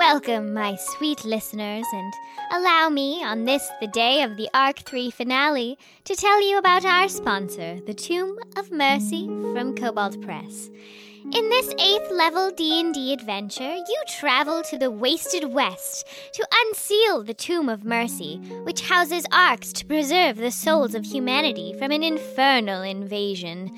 Welcome, my sweet listeners, and allow me, on this, the day of the Arc 3 finale, to tell you about our sponsor, the Tomb of Mercy from Cobalt Press. In this 8th level D&D adventure, you travel to the Wasted West to unseal the Tomb of Mercy, which houses arcs to preserve the souls of humanity from an infernal invasion.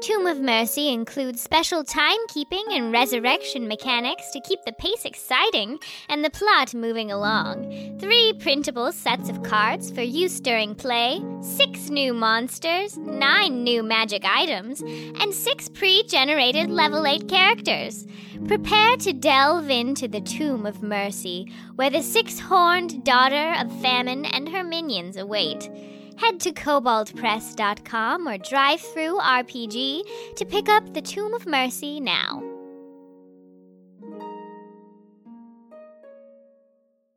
Tomb of Mercy includes special timekeeping and resurrection mechanics to keep the pace exciting and the plot moving along. Three printable sets of cards for use during play, six new monsters, nine new magic items, and six pre generated level 8 characters. Prepare to delve into the Tomb of Mercy, where the six horned daughter of famine and her minions await. Head to cobaltpress.com or DriveThruRPG to pick up the Tomb of Mercy now.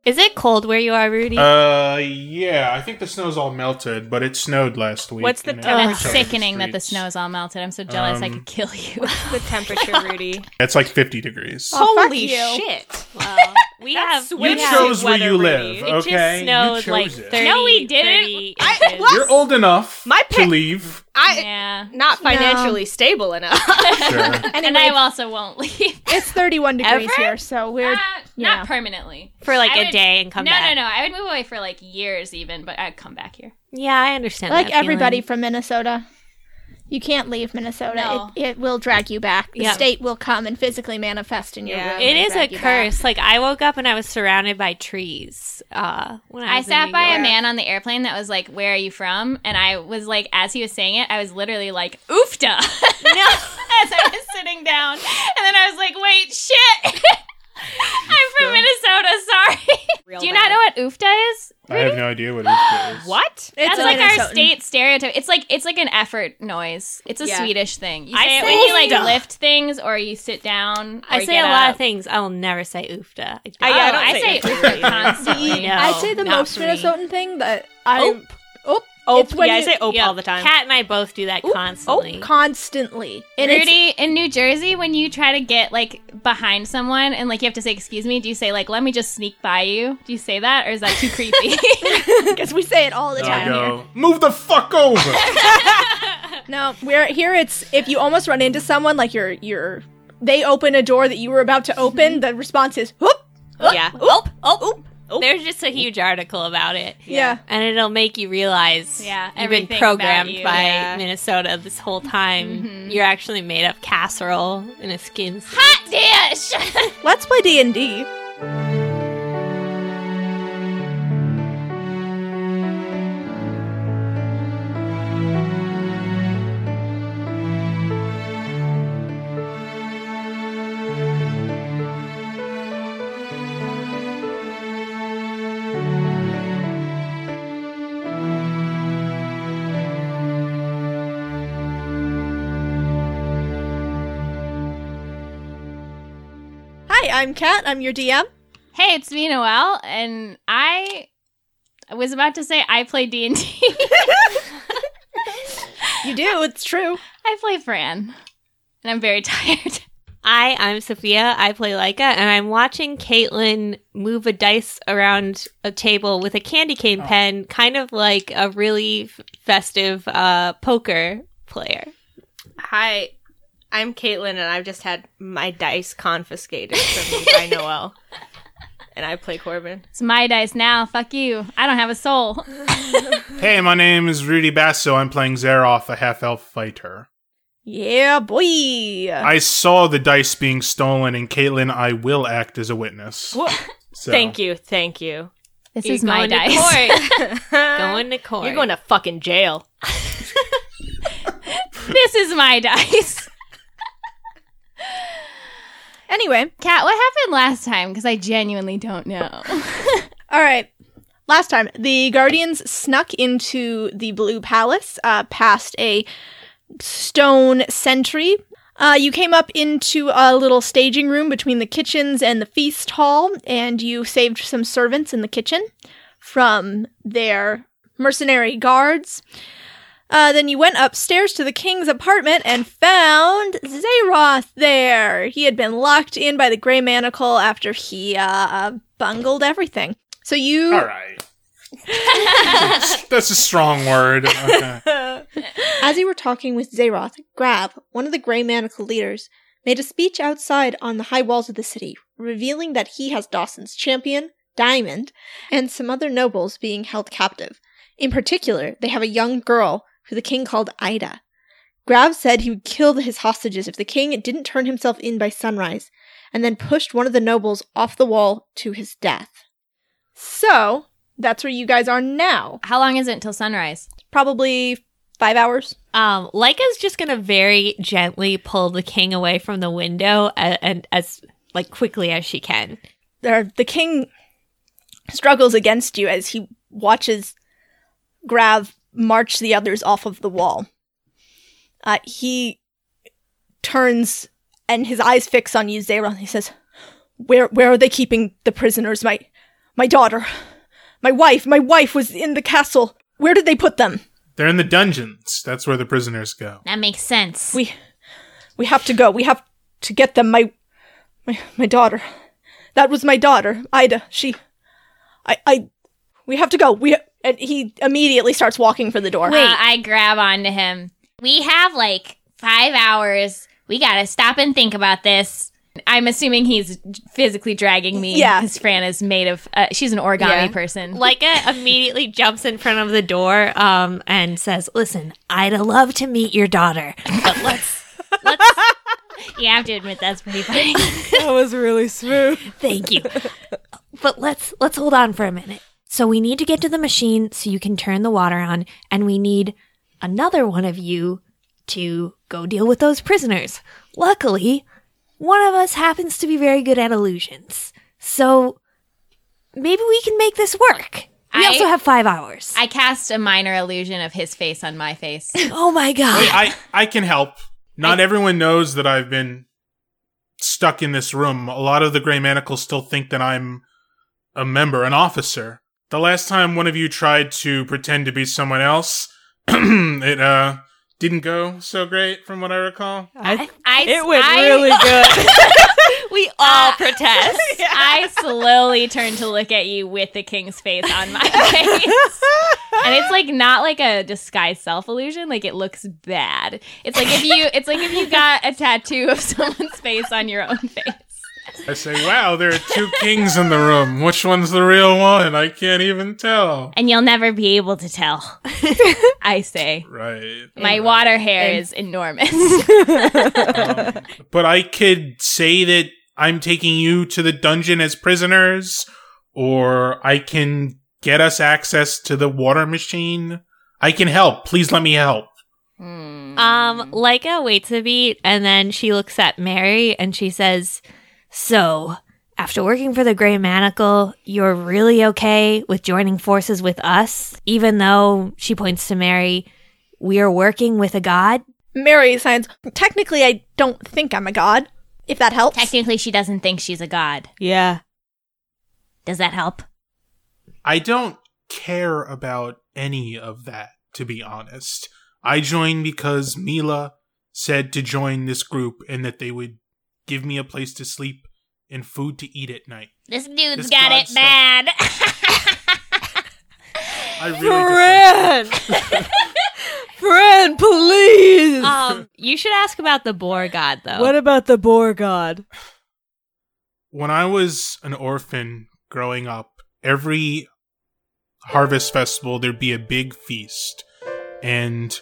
Is it cold where you are, Rudy? Uh, yeah, I think the snow's all melted, but it snowed last week. What's the temperature? was That's out sickening that the streets. snow's all melted. I'm so jealous I Um, could kill you. the temperature, Rudy. It's like 50 degrees. Holy shit! well, we That's have. way you we Yeah. chose where you weather, live, Rudy. It okay? just snowed you chose like it. 30, No, we didn't. I- inches. You're old enough My to pa- leave. I yeah. not financially stable enough. Sure. And I also won't leave. It's 31 degrees Ever? here, so we're Uh, yeah. Not permanently. for like I a would- day and come no, back. No, no, no. I would move away for like years even, but I'd come back here. Yeah, I understand. like that everybody feeling. from Minnesota. You can't leave Minnesota. No. It, it will drag you back. The Yeah. state will come and physically manifest in your Yeah. room. It and is a drag you back. curse. Like I woke up and I was surrounded by trees. Uh, when I, I was in sat New by a man on the airplane that was like, "Where are you from?" And I was like, as he was saying it, I was literally like, "Oofta!" no, as I was sitting down, and then I was like, "Wait, shit." I'm from Minnesota. Sorry. Do you not know what oofta is? I have no idea what it is. what? That's like our state stereotype. It's like it's like an effort noise. It's a Yeah. Swedish thing. You I say it say when you like oofta. lift things or you sit down. Or I you say get a lot up. of things. I will never say oofta. I I- yeah, I Oh, don't I say say oofta oofta either. constantly. No, I'd say the not most for me. Minnesotan thing that I Ope. Oh Ope. It's when yeah, I say ope Yeah, all the time. Kat and I both do that Oop, constantly. oh, constantly. And Rudy, in New Jersey, when you try to get like behind someone and like you have to say excuse me, do you say like let me just sneak by you? Do you say that or is that too creepy? because we say it all the I time here. move the fuck over. No, we're here. It's if you almost run into someone like you're you're they open a door that you were about to open. The response is whoop. Oh, yeah. Ope. Ope. Ope. There's just a huge article about it. Yeah. And it'll make you realize Yeah, you've been programmed you. by Yeah. Minnesota this whole time. Mm-hmm. You're actually made of casserole in a skin suit. Hot dish. Let's play D and D I'm Kat. I'm your DM. hey, it's me, Noelle, and I was about to say I play D and D. You do. It's true. I play Fran, and I'm very tired. Hi, I'm Sophia. I play Leica, and I'm watching Caitlin move a dice around a table with a candy cane pen, kind of like a really festive uh, poker player. Hi, I'm Caitlin, and I've just had my dice confiscated from me by Noel. And I play Corbin. It's my dice now. Fuck you. I don't have a soul. hey, my name is Rudy Basso. I'm playing Zeroff, a half elf fighter. Yeah, boy. I saw the dice being stolen, and Caitlin, I will act as a witness. So, Thank you, thank you. This You're is my going to dice. court. going to court. You're going to fucking jail. this is my dice. Anyway, Kat, what happened last time? Because I genuinely don't know. all right. Last time, the Guardians snuck into the Blue Palace, uh, past a stone sentry. Uh, you came up into a little staging room between the kitchens and the feast hall, and you saved some servants in the kitchen from their mercenary guards. Uh, then you went upstairs to the king's apartment and found Zaroth there. He had been locked in by the Grey Manacle after he uh, bungled everything. So you All right. That's a strong word. Okay. As you were talking with Zaroth, Grav, one of the Grey Manacle leaders, made a speech outside on the high walls of the city, revealing that he has Dawson's champion, Diamond, and some other nobles being held captive. In particular, they have a young girl who the king called Ida. Grav said he would kill his hostages if the king didn't turn himself in by sunrise, and then pushed one of the nobles off the wall to his death. so that's where you guys are now. How long is it until sunrise? Probably five hours. Um, Leica's just gonna very gently pull the king away from the window and, and as like quickly as she can. There, the king struggles against you as he watches Grav march the others off of the wall. Uh, he turns and his eyes fix on you, Zaron. He says, "Where, where are they keeping the prisoners? My, my daughter, my wife, my wife was in the castle. Where did they put them? They're in the dungeons. That's where the prisoners go. That makes sense. We, we have to go. We have to get them. My, my, my daughter. That was my daughter, Ida. She, I, I, we have to go. We." And he immediately starts walking for the door. Wait, I grab onto him. We have like five hours. We gotta stop and think about this. I'm assuming he's physically dragging me. Yeah. because Fran is made of. Uh, she's an origami Yeah. person. Leica immediately jumps in front of the door um, and says, "Listen, I'd love to meet your daughter, but let's let's you have to admit that's pretty funny. That was really smooth. thank you, but let's let's hold on for a minute. So we need to get to the machine so you can turn the water on, and we need another one of you to go deal with those prisoners. Luckily, one of us happens to be very good at illusions, so maybe we can make this work." We I- also have five hours. I cast a minor illusion of his face on my face. oh my god! Wait, I, I can help. Not everyone knows that I've been stuck in this room. A lot of the Grey Manacles still think that I'm a member, an officer. The last time one of you tried to pretend to be someone else, it uh didn't go so great from what I recall. I, I, it went I- really good. we all protest. I slowly turn to look at you with the king's face on my face. and it's like not like a disguise self illusion, like it looks bad. It's like if you it's like if you got a tattoo of someone's face on your own face. I say, wow, there are two kings in the room. Which one's the real one? I can't even tell. And you'll never be able to tell. I say. Right. My water hair is enormous. But I could say that I'm taking you to the dungeon as prisoners, or I can get us access to the water machine. I can help. Please let me help. Um, Leica waits a beat and then she looks at Mary and she says, So, after working for the Grey Manacle, you're really okay with joining forces with us, even though, she points to Mary, we are working with a god? Mary signs. Technically, I don't think I'm a god. If that helps. Technically, she doesn't think she's a god. yeah. Does that help? I don't care about any of that, to be honest. I joined because Mila said to join this group and that they would give me a place to sleep and food to eat at night. This dude's This got god it stuff. bad. I really Fran! Fran, please! Um, you should ask about the boar god, though. what about the boar god? when I was an orphan growing up, every harvest festival there'd be a big feast and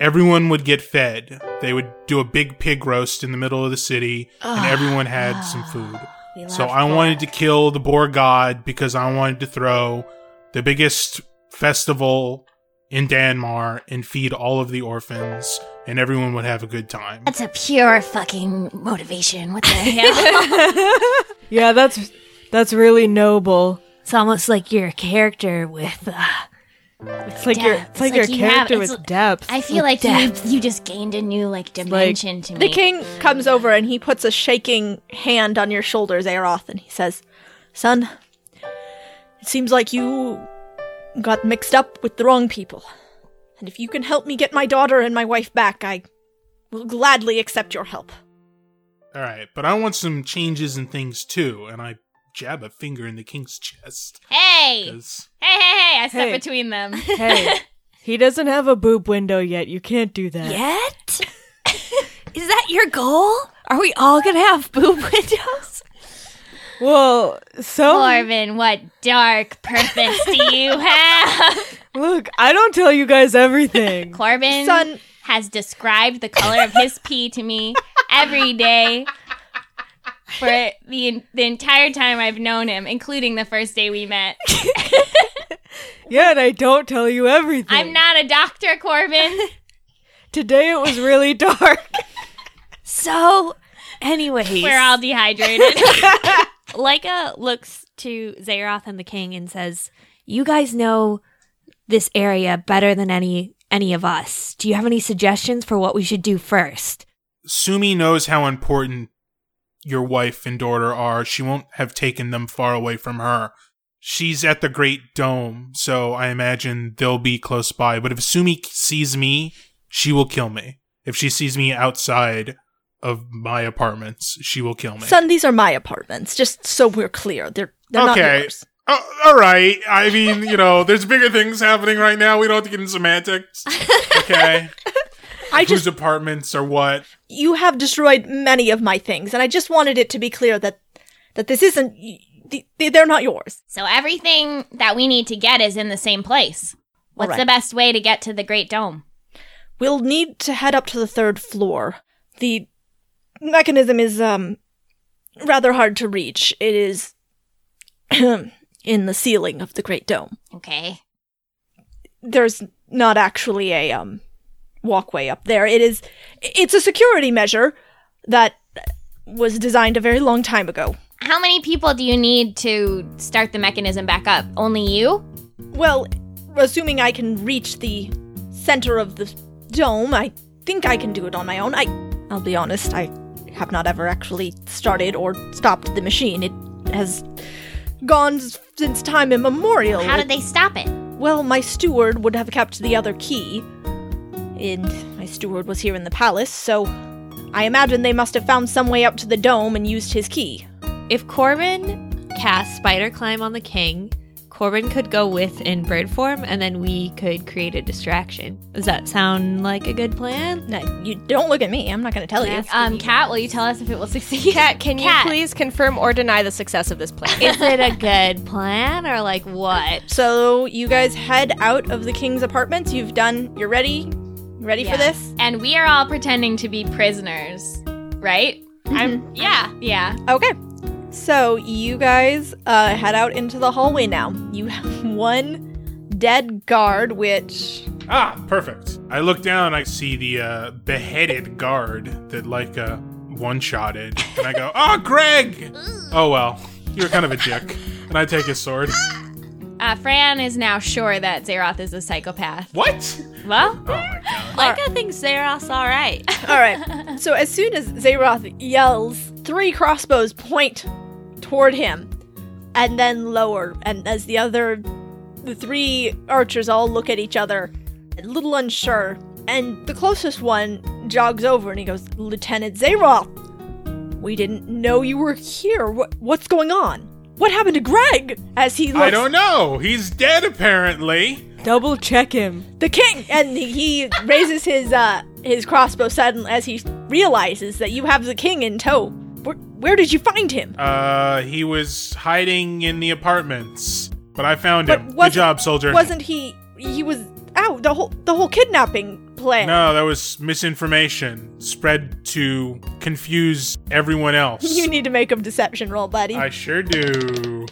everyone would get fed. They would do a big pig roast in the middle of the city and everyone had some food. So I wanted to kill the boar god because I wanted to throw the biggest festival in Danmar and feed all of the orphans and everyone would have a good time. That's a pure fucking motivation. What the hell? Yeah, that's that's really noble. it's almost like you're a character with, uh, It's like your it's like It's your like you have- character it's- with depth. I feel like you, you just gained a new like dimension to me. The king comes over and he puts a shaking hand on your shoulders, Aeroth, and he says, Son, it seems like you got mixed up with the wrong people. And if you can help me get my daughter and my wife back, I will gladly accept your help. All right, but I want some changes and things too. And I jab a finger in the king's chest. Hey! 'cause- Hey, hey, hey! I step Hey. between them. Hey, he doesn't have a boob window yet. You can't do that. Yet? Is that your goal? Are we all gonna have boob windows? Well, so Corbin, what dark purpose do you have? look, I don't tell you guys everything. Corbin Son, has described the color of his pee to me every day for the the entire time I've known him, including the first day we met. yeah, and I don't tell you everything. I'm not a doctor, Corbin. Today it was really dark. So, anyways, We're all dehydrated. Leica looks to Zaroth and the king and says, "You guys know this area better than any any of us. Do you have any suggestions for what we should do first? Sumi knows how important your wife and daughter are. She won't have taken them far away from her. She's at the Great Dome, so I imagine they'll be close by. But if Sumi sees me, she will kill me. If she sees me outside of my apartments, she will kill me. son, these are my apartments. Just so we're clear, they're they're not Okay. yours. Oh, all right. I mean, you know, there's bigger things happening right now. We don't have to get into semantics. Okay. I Whose just apartments or what? you have destroyed many of my things, and I just wanted it to be clear that that this isn't. They're not yours. so everything that we need to get is in the same place. What's Alright. the best way to get to the Great Dome? We'll need to head up to the third floor. The mechanism is um rather hard to reach. It is in the ceiling of the Great Dome. Okay. There's not actually a um walkway up there. It is it's a security measure that was designed a very long time ago. How many people do you need to start the mechanism back up? Only you? Well, assuming I can reach the center of the dome, I think I can do it on my own. I I'll be honest, I have not ever actually started or stopped the machine. It has gone since time immemorial. How did they stop it? Well, my steward would have kept the other key. And my steward was here in the palace, so I imagine they must have found some way up to the dome and used his key. If Corbin casts spider climb on the king, Corbin could go with in bird form, and then we could create a distraction. Does that sound like a good plan? No, you don't look at me. I'm not going to tell you. Um, Kat, will you tell us if it will succeed? Kat, can you please confirm or deny the success of this plan? Is it a good plan, or like what? So you guys head out of the king's apartments. You've done. You're ready. Ready for this? And we are all pretending to be prisoners, right? I'm yeah, yeah. Okay. So you guys uh, head out into the hallway now. You have one dead guard, which Ah, perfect. I look down, I see the uh, beheaded guard that Leica one shotted, and I go, Oh, Greg! Oh, well, you're kind of a dick. And I take his sword. Uh, Fran is now sure that Zeroth is a psychopath. What? Well, Oh my god. Leica thinks Zaroth's all right. All right. so as soon as Zeroth yells, three crossbows point toward him, and then lower. And as the other, the three archers all look at each other, a little unsure. And the closest one jogs over and he goes, Lieutenant Zeroth, we didn't know you were here. What, what's going on? What happened to Greg? As he looks, I don't know. He's dead, apparently. Double check him. the king and he raises his uh his crossbow suddenly as he realizes that you have the king in tow where, where did you find him Uh, he was hiding in the apartments, but I found But him. Good job, soldier. wasn't he he was out the whole the whole kidnapping plan No, that was misinformation spread to confuse everyone else. you need to make a deception roll buddy I sure do.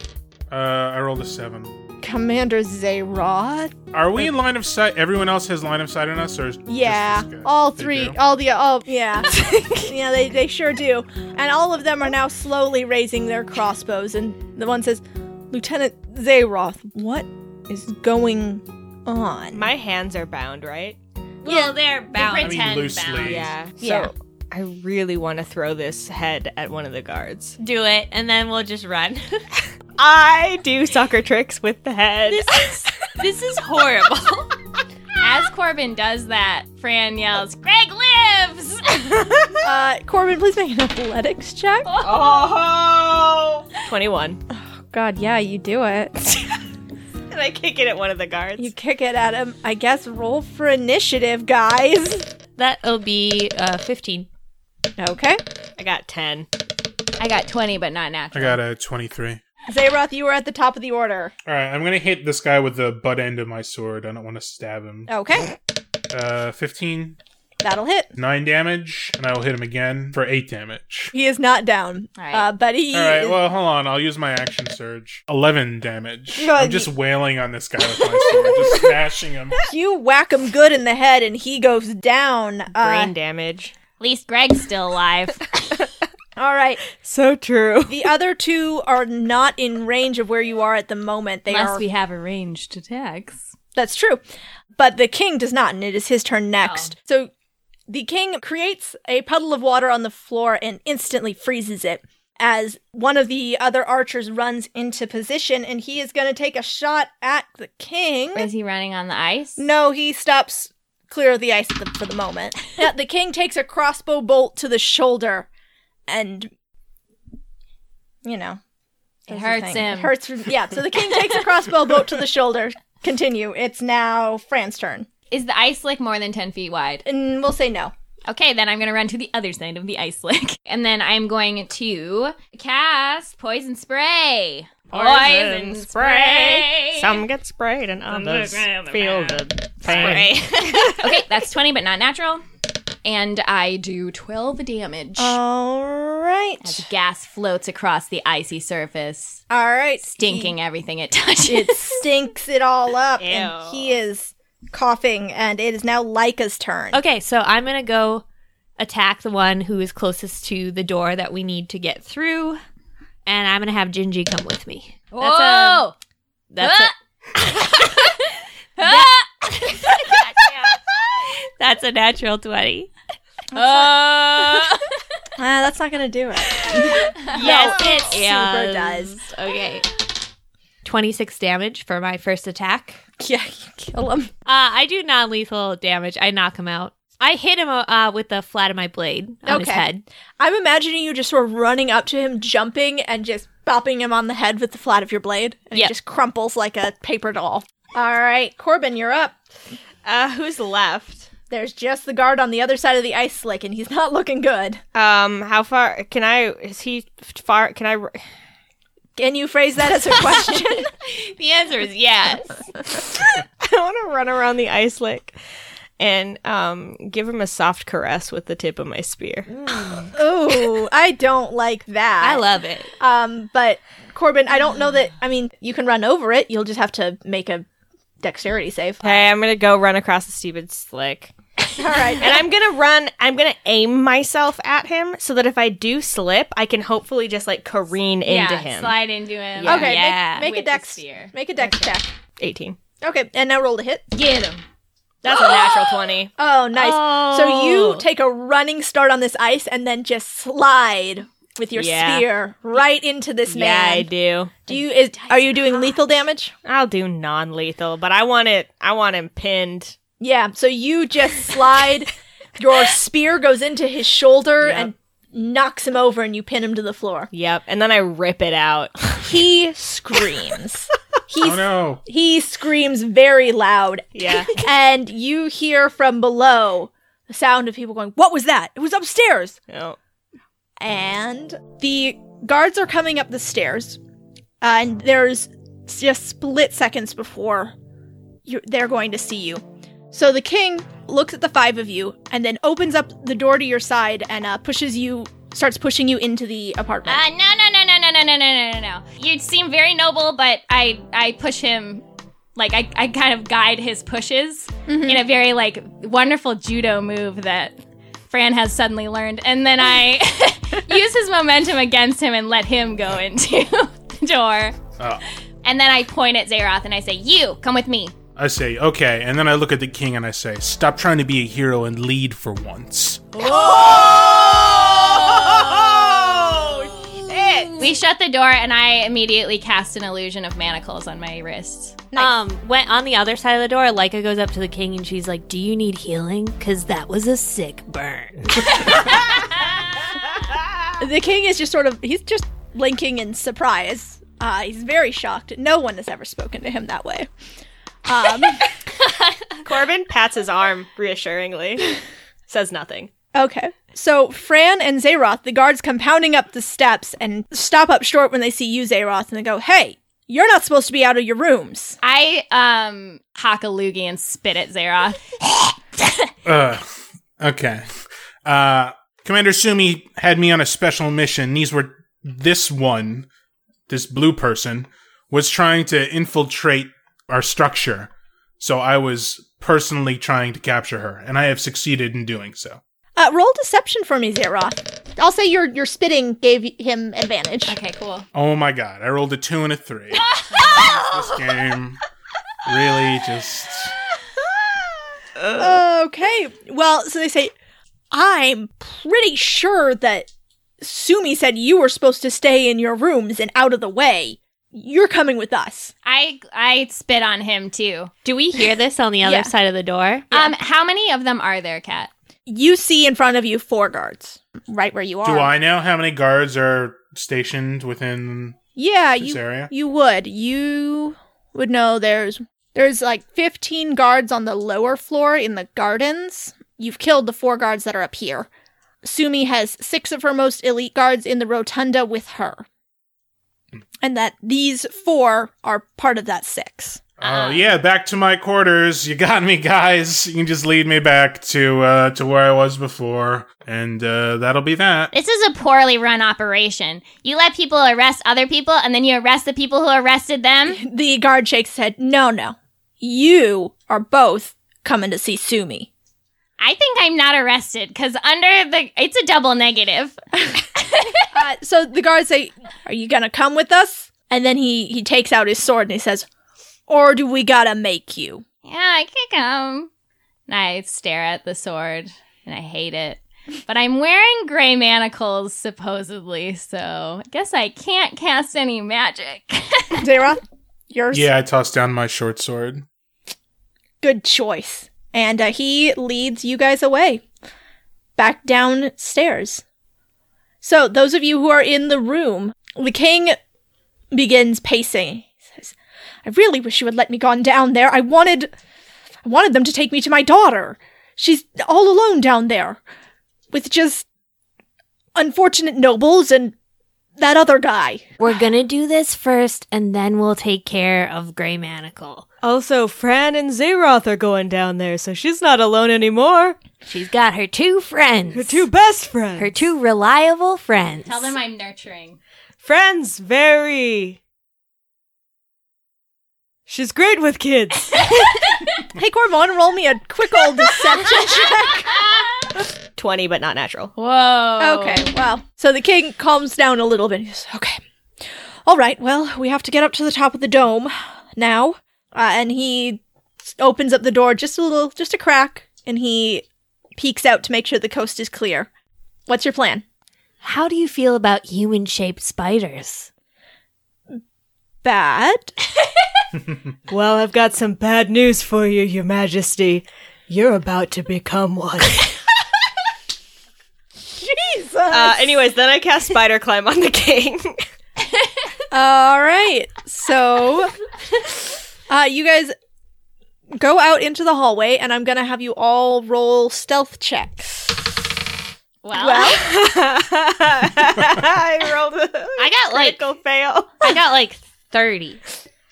Uh, I rolled a seven. commander Zeroth. Are we in line of sight? Everyone else has line of sight on us, or is yeah all three all the all yeah yeah they, they sure do and all of them are now slowly raising their crossbows and the one says lieutenant Zeroth, what is going on My hands are bound, right? Well, they're bound. I mean, pretend loosely. bound. Yeah. So Yeah. I really want to throw this head at one of the guards. Do it, and then we'll just run. I do soccer tricks with the head. this is this is horrible. As Corbin does that, Fran yells, Greg lives! Uh, Corbin, please make an athletics check. Oh! 21. God, yeah, you do it. And I kick it at one of the guards. You kick it at him. I guess roll for initiative, guys. That'll be uh, 15. Okay. I got 10. I got 20, but not natural. I got a 23. Zayroth, you were at the top of the order. All right, I'm gonna hit this guy with the butt end of my sword. I don't want to stab him. Okay. Uh, 15, That'll hit. 9 damage, and I will hit him again for 8 damage. He is not down. All right. Uh, but he All right, is- well, hold on. I'll use my action surge. 11 damage. Good. I'm just wailing on this guy with my sword, just smashing him. you whack him good in the head and he goes down. Brain Uh, damage. At least Greg's still alive. all right. So true. The other two are not in range of where you are at the moment. They Unless are. we have a ranged attacks. That's true. But the king does not, and it is his turn next. So the king creates a puddle of water on the floor and instantly freezes it as one of the other archers runs into position and he is going to take a shot at the king. Is he running on the ice? No, he stops clear of the ice the, for the moment. Yeah, the king takes a crossbow bolt to the shoulder and, you know. It hurts him. It hurts. Yeah, so the king takes a crossbow bolt to the shoulder. Continue. It's now Fran's turn. Is the ice slick more than 10 feet wide? And we'll say no. Okay, then I'm going to run to the other side of the ice slick. And then I'm going to cast Poison Spray. Poison Spray. Some get sprayed and others Underground feel the pain. okay, that's 20, but not natural. And I do 12 damage. All right. as gas floats across the icy surface, All right. stinking everything it touches. It stinks it all up. And Ew. he is coughing, and it is now Leica's turn. Okay, so I'm going to go attack the one who is closest to the door that we need to get through. And I'm going to have Gingy come with me. That's a, that's a, that's a natural 20. Ah, that's not gonna do it. Yes, it super does. Okay. 26 damage for my first attack. Yeah, you kill him. Uh, I do non lethal damage. I knock him out. I hit him uh, with the flat of my blade on his head. I'm imagining you just sort of running up to him, jumping, and just bopping him on the head with the flat of your blade, and Yep. he just crumples like a paper doll. All right, Corbin, you're up. Uh, who's left? There's just the guard on the other side of the ice slick, and he's not looking good. Um, how far can I? Is he far? Can I? R- Can you phrase that as a question? The answer is yes. I want to run around the ice lick and um give him a soft caress with the tip of my spear. Ooh, I don't like that. I love it. Um, but Corbin, I don't know that. I mean, you can run over it. You'll just have to make a dexterity save. Hey, I'm gonna go run across the stupid slick. All right, And I'm gonna run, I'm gonna aim myself at him so that if I do slip, I can hopefully just like careen into him. slide into him. Yeah. okay, Yeah, make, make a with the dex. Make a dex check. 18. Okay, and now roll to hit. Get him. That's a natural 20. Oh, nice. So Oh. you take a running start on this ice and then just slide with your Yeah. spear right into this man. Yeah. I do. Do you is are you doing lethal damage? I'll do non-lethal, but I want it. I want him pinned. Yeah. So you just slide. your spear goes into his shoulder Yep. and knocks him over, and you pin him to the floor. Yep, and then I rip it out. He screams. He Oh no! he screams very loud, yeah. and you hear from below the sound of people going, "What was that? It was upstairs." Oh. and the guards are coming up the stairs, and there's just split seconds before you they're going to see you. So the king looks at the five of you and then opens up the door to your side and uh, pushes you, starts pushing you into the apartment. Uh, no, no, no, no, no, no, no, no, no, no, no. You seem very noble, but I, I push him, like I, I kind of guide his pushes in a very like wonderful judo move that Fran has suddenly learned, and then I use his momentum against him and let him go into the door. Oh. And then I point at Zaroth and I say, "You come with me." I say, okay, and then I look at the king and I say, stop trying to be a hero and lead for once. Oh, shit. We shut the door, and I immediately cast an illusion of manacles on my wrists. Um, when on the other side of the door, Leica goes up to the king and she's like, "Do you need healing? Cause that was a sick burn." The king is just sort of he's just blinking in surprise. Uh, he's very shocked. No one has ever spoken to him that way. Um, Corbin pats his arm reassuringly, says nothing. okay. So Fran and Zaroth, the guards come pounding up the steps and stop up short when they see you, Zaroth, and they go, Hey, you're not supposed to be out of your rooms. I um hock a loogie and spit at Zeroth. Uh, okay. Uh, Commander Sumi had me on a special mission. These were this one, this blue person, was trying to infiltrate our structure. So I was personally trying to capture her, and I have succeeded in doing so. Uh, roll deception for me, Zaroth. I'll say your your spitting gave him advantage. Okay, cool. Oh my god, I rolled a two and a three. this game really just. Okay. Well, so they say, I'm pretty sure that Sumi said you were supposed to stay in your rooms and out of the way. You're coming with us. I I spit on him too. Do we hear this on the other Yeah. side of the door? Um, how many of them are there, Kat? You see in front of you four guards, right where you are. Do I know how many guards are stationed within Yeah, this you area? you would. You would know there's there's like 15 guards on the lower floor in the gardens. You've killed the four guards that are up here. Sumi has six of her most elite guards in the rotunda with her. And that these four are part of that six. Oh yeah, back to my quarters. You got me, guys. You can just lead me back to uh to where I was before, and uh that'll be that. This is a poorly run operation. You let people arrest other people, and then you arrest the people who arrested them. The guard shakes his head. No, no. You are both coming to see Sumi. I think I'm not arrested because under the it's a double negative. Uh, so the guards say, "Are you gonna come with us?" And then he he takes out his sword and he says, "Or do we gotta make you?" Yeah, I can come. And I stare at the sword and I hate it. But I'm wearing gray manacles, supposedly, so I guess I can't cast any magic. Zara, yours. Yeah, I tossed down my short sword. Good choice. And uh, he leads you guys away, back downstairs. So those of you who are in the room, the king begins pacing. He says, "I really wish you had let me gone down there. I wanted, I wanted them to take me to my daughter. She's all alone down there, with just unfortunate nobles and that other guy." We're gonna do this first, and then we'll take care of Grey Manacle. Also, Fran and Zeroth are going down there, so she's not alone anymore. She's got her two friends, Her two best friends. her two reliable friends. Tell them I'm nurturing. friends. Very. She's great with kids. Hey, Corbin, want to roll me a quick old deception check? 20, but not natural. Whoa. Okay, well. So the king calms down a little bit. He says, okay. All right, well, we have to get up to the top of the dome now. Uh, and he opens up the door just a little, just a crack, and he peeks out to make sure the coast is clear. What's your plan? How do you feel about human-shaped spiders? Bad. well, I've got some bad news for you, Your Majesty. You're about to become one. Jesus. Uh, anyways, then I cast Spider Climb on the king. All right. So, uh, you guys go out into the hallway, and I'm gonna have you all roll stealth checks. Well, I rolled a I got like critical fail. I got like thirty.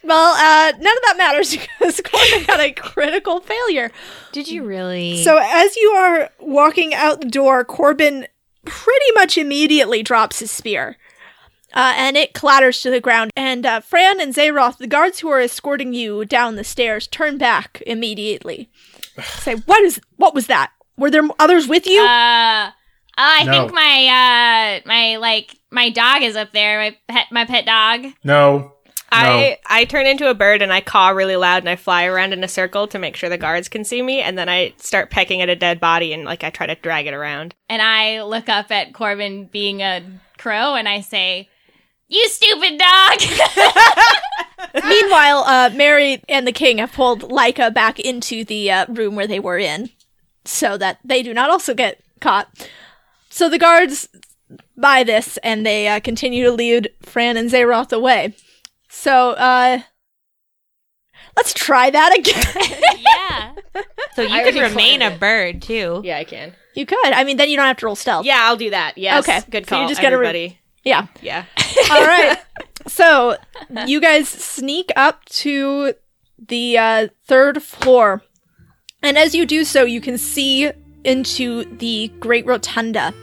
Well, uh, none of that matters because Corbin got a critical failure. Did you really? So, as you are walking out the door, Corbin pretty much immediately drops his spear. Uh, and it clatters to the ground. And uh, Fran and Zaroth, the guards who are escorting you down the stairs, turn back immediately. Say, "What is? What was that? Were there others with you?" uh, I No. think my uh my like my dog is up there. My pet my pet dog. No. I I turn into a bird and I caw really loud and I fly around in a circle to make sure the guards can see me and then I start pecking at a dead body and like I try to drag it around. And I look up at Corbin being a crow and I say, You stupid dog! Meanwhile, uh, Mary and the king have pulled Leica back into the uh, room where they were in so that they do not also get caught. So the guards buy this and they uh, continue to lead Fran and Zeroth away. So, uh, let's try that again. yeah. So you I could remain a bird too. Yeah, I can. you could. I mean, then you don't have to roll stealth. Yeah, I'll do that. Yes. Okay, Good so you just gotta re- Yeah. yeah. All right. So you guys sneak up to the uh, third floor, and as you do so, you can see into the Great Rotunda.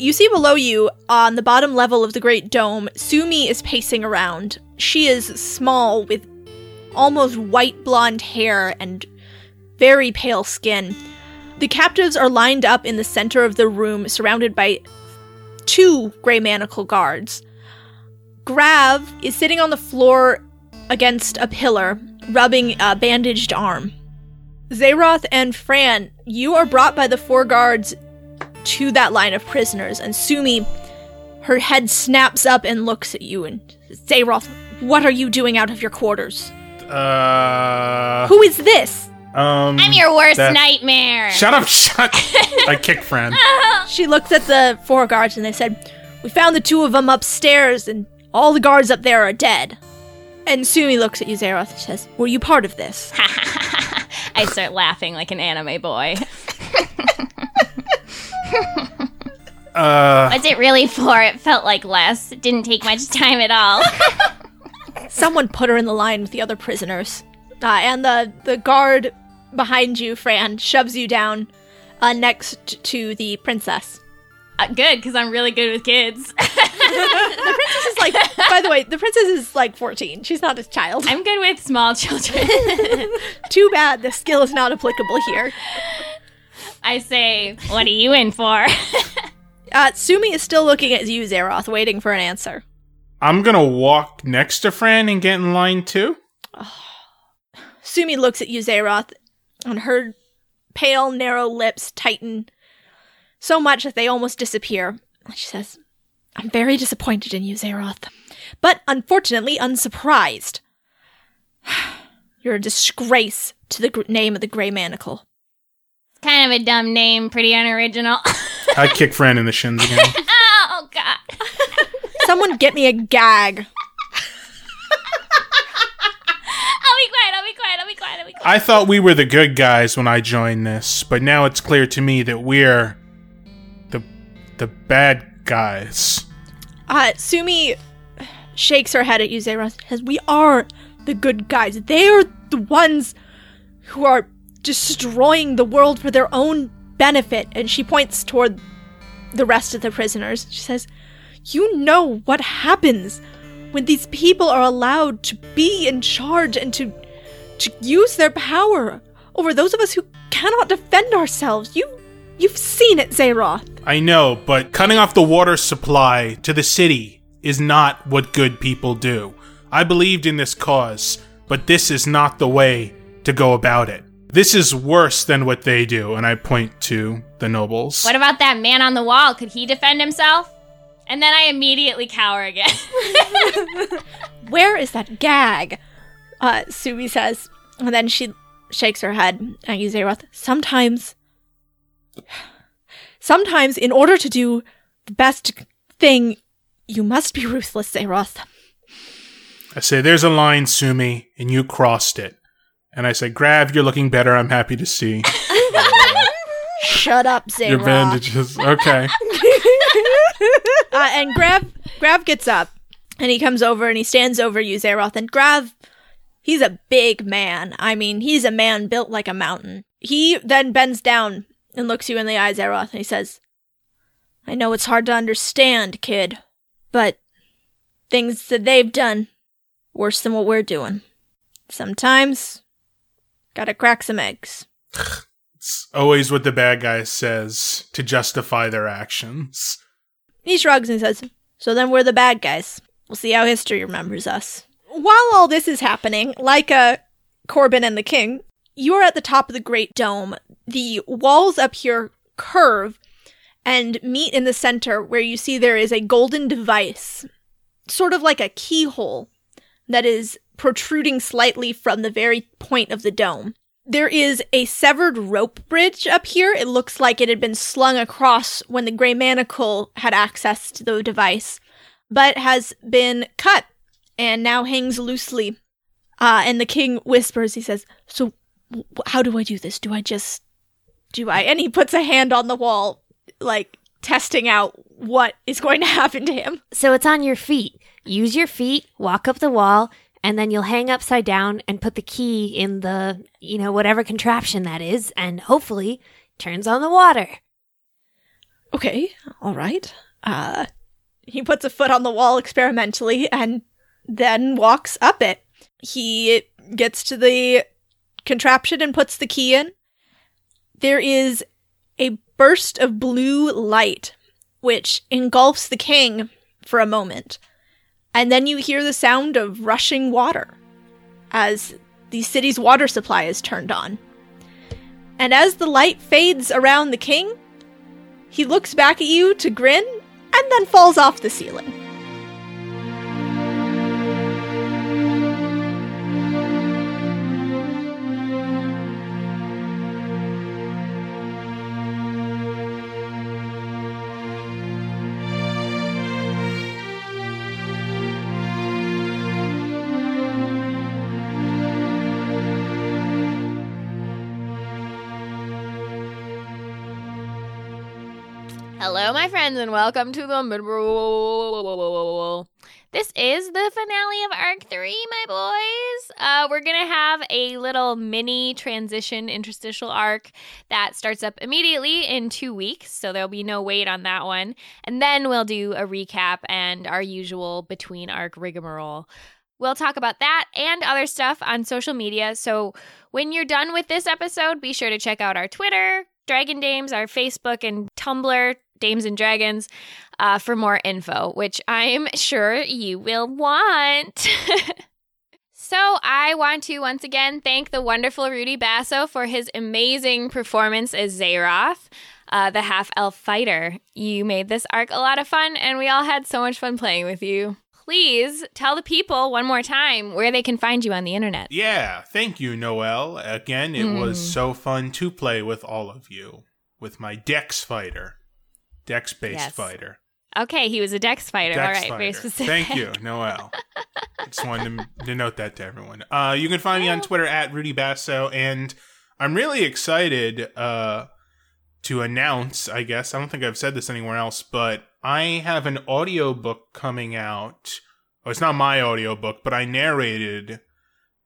You see below you, on the bottom level of the Great Dome, Sumi is pacing around. She is small with almost white blonde hair and very pale skin. The captives are lined up in the center of the room, surrounded by two Grey Manacle guards. Grav is sitting on the floor against a pillar, rubbing a bandaged arm. Zeroth and Fran, you are brought by the four guards to that line of prisoners, and Sumi, her head snaps up and looks at you and Zeroth, what are you doing out of your quarters? Uh, Who is this? um, I'm your worst that- nightmare. Shut up! Shut. I kick Fran. She looks at the four guards and they said, We found the two of them upstairs, and all the guards up there are dead. And Sumi looks at you, Zeroth, and says, Were you part of this? I start laughing like an anime boy. Uh, Was it really for? It felt like less. It didn't take much time at all. Someone put her in the line with the other prisoners. Uh, and the, the guard behind you, Fran, shoves you down uh, next to the princess. Uh, good, because I'm really good with kids. This is like, by the way, the princess is like 14. She's not a child. I'm good with small children. Too bad the skill is not applicable here. I say, what are you in for? Uh, Sumi is still looking at you, Zeroth, waiting for an answer. I'm gonna walk next to Fran and get in line too. Sumi looks at you, Zeroth, and her pale, narrow lips tighten so much that they almost disappear. She says, I'm very disappointed in you, Zeroth, but unfortunately unsurprised. You're a disgrace to the gr- name of the Grey Manacle. It's kind of a dumb name, pretty unoriginal. I kick Fran in the shins again. God. Someone get me a gag. I'll be quiet, I'll be quiet, I'll be quiet, I'll be quiet. I thought we were the good guys when I joined this, but now it's clear to me that we're the the bad guys. Uh, Sumi shakes her head at you, Zeroth, and says, We are the good guys. They are the ones who are destroying the world for their own benefit. And she points toward the rest of the prisoners. She says, You know what happens when these people are allowed to be in charge and to to use their power over those of us who cannot defend ourselves. You you've seen it, Zeroth. I know, but cutting off the water supply to the city is not what good people do. I believed in this cause, but this is not the way to go about it. This is worse than what they do, and I point to the nobles. What about that man on the wall? Could he defend himself? And then I immediately cower again. Where is that gag? Uh, Sumi says, and then she shakes her head at you, Zeroth. Sometimes, sometimes, in order to do the best thing, you must be ruthless, Zeroth. I say, There's a line, Sumi, and you crossed it. And I say, Grav, you're looking better. I'm happy to see Shut up, Zeroth. your bandages. Okay. Uh, and Grav, Grav gets up, and he comes over and he stands over you, Zeroth. And Grav, he's a big man. I mean, he's a man built like a mountain. He then bends down and looks you in the eyes, Zeroth, and he says, I know it's hard to understand, kid, but things that they've done worse than what we're doing. Sometimes, gotta crack some eggs. It's always what the bad guy says to justify their actions. He shrugs and says, So then we're the bad guys. We'll see how history remembers us. While all this is happening, like uh, Corbin and the King, you're at the top of the Great Dome. The walls up here curve and meet in the center where you see there is a golden device sort of like a keyhole that is protruding slightly from the very point of the dome. There is a severed rope bridge up here. It looks like it had been slung across when the Grey Manacle had access to the device, but has been cut and now hangs loosely. Uh, and the king whispers, he says, So, how do I do this? Do I just. Do I. And he puts a hand on the wall, like testing out what is going to happen to him. So it's on your feet. Use your feet, walk up the wall, and then you'll hang upside down and put the key in the, you know, whatever contraption that is, and hopefully turns on the water. Okay, all right. Uh, he puts a foot on the wall experimentally and then walks up it. He gets to the contraption and puts the key in. There is a burst of blue light, which engulfs the king for a moment. And then you hear the sound of rushing water as the city's water supply is turned on. And as the light fades around the king, he looks back at you to grin and then falls off the ceiling. Friends, and welcome to the mid roll. This is the finale of Arc 3, my boys. Uh, we're going to have a little mini transition interstitial arc that starts up immediately in two weeks, so there'll be no wait on that one. And then we'll do a recap and our usual between arc rigmarole. We'll talk about that and other stuff on social media. So when you're done with this episode, be sure to check out our Twitter, Dragon Dames, our Facebook and Tumblr, Dames and Dragons, uh, for more info, which I'm sure you will want. so I want to once again thank the wonderful Rudy Basso for his amazing performance as Zaroth. Uh, the half elf fighter. You made this arc a lot of fun, and we all had so much fun playing with you. Please tell the people one more time where they can find you on the internet. Yeah, thank you, Noel. Again, it was so fun to play with all of you. With my Dex fighter. Dex based Yes. fighter. Okay, he was a Dex fighter. Dex all right, very specific. Thank you, Noel. Just wanted to, to note that to everyone. Uh, you can find me on Twitter at Rudy Basso, and I'm really excited uh, to announce, I guess, I don't think I've said this anywhere else, but I have an audiobook coming out. Oh, it's not my audiobook, but I narrated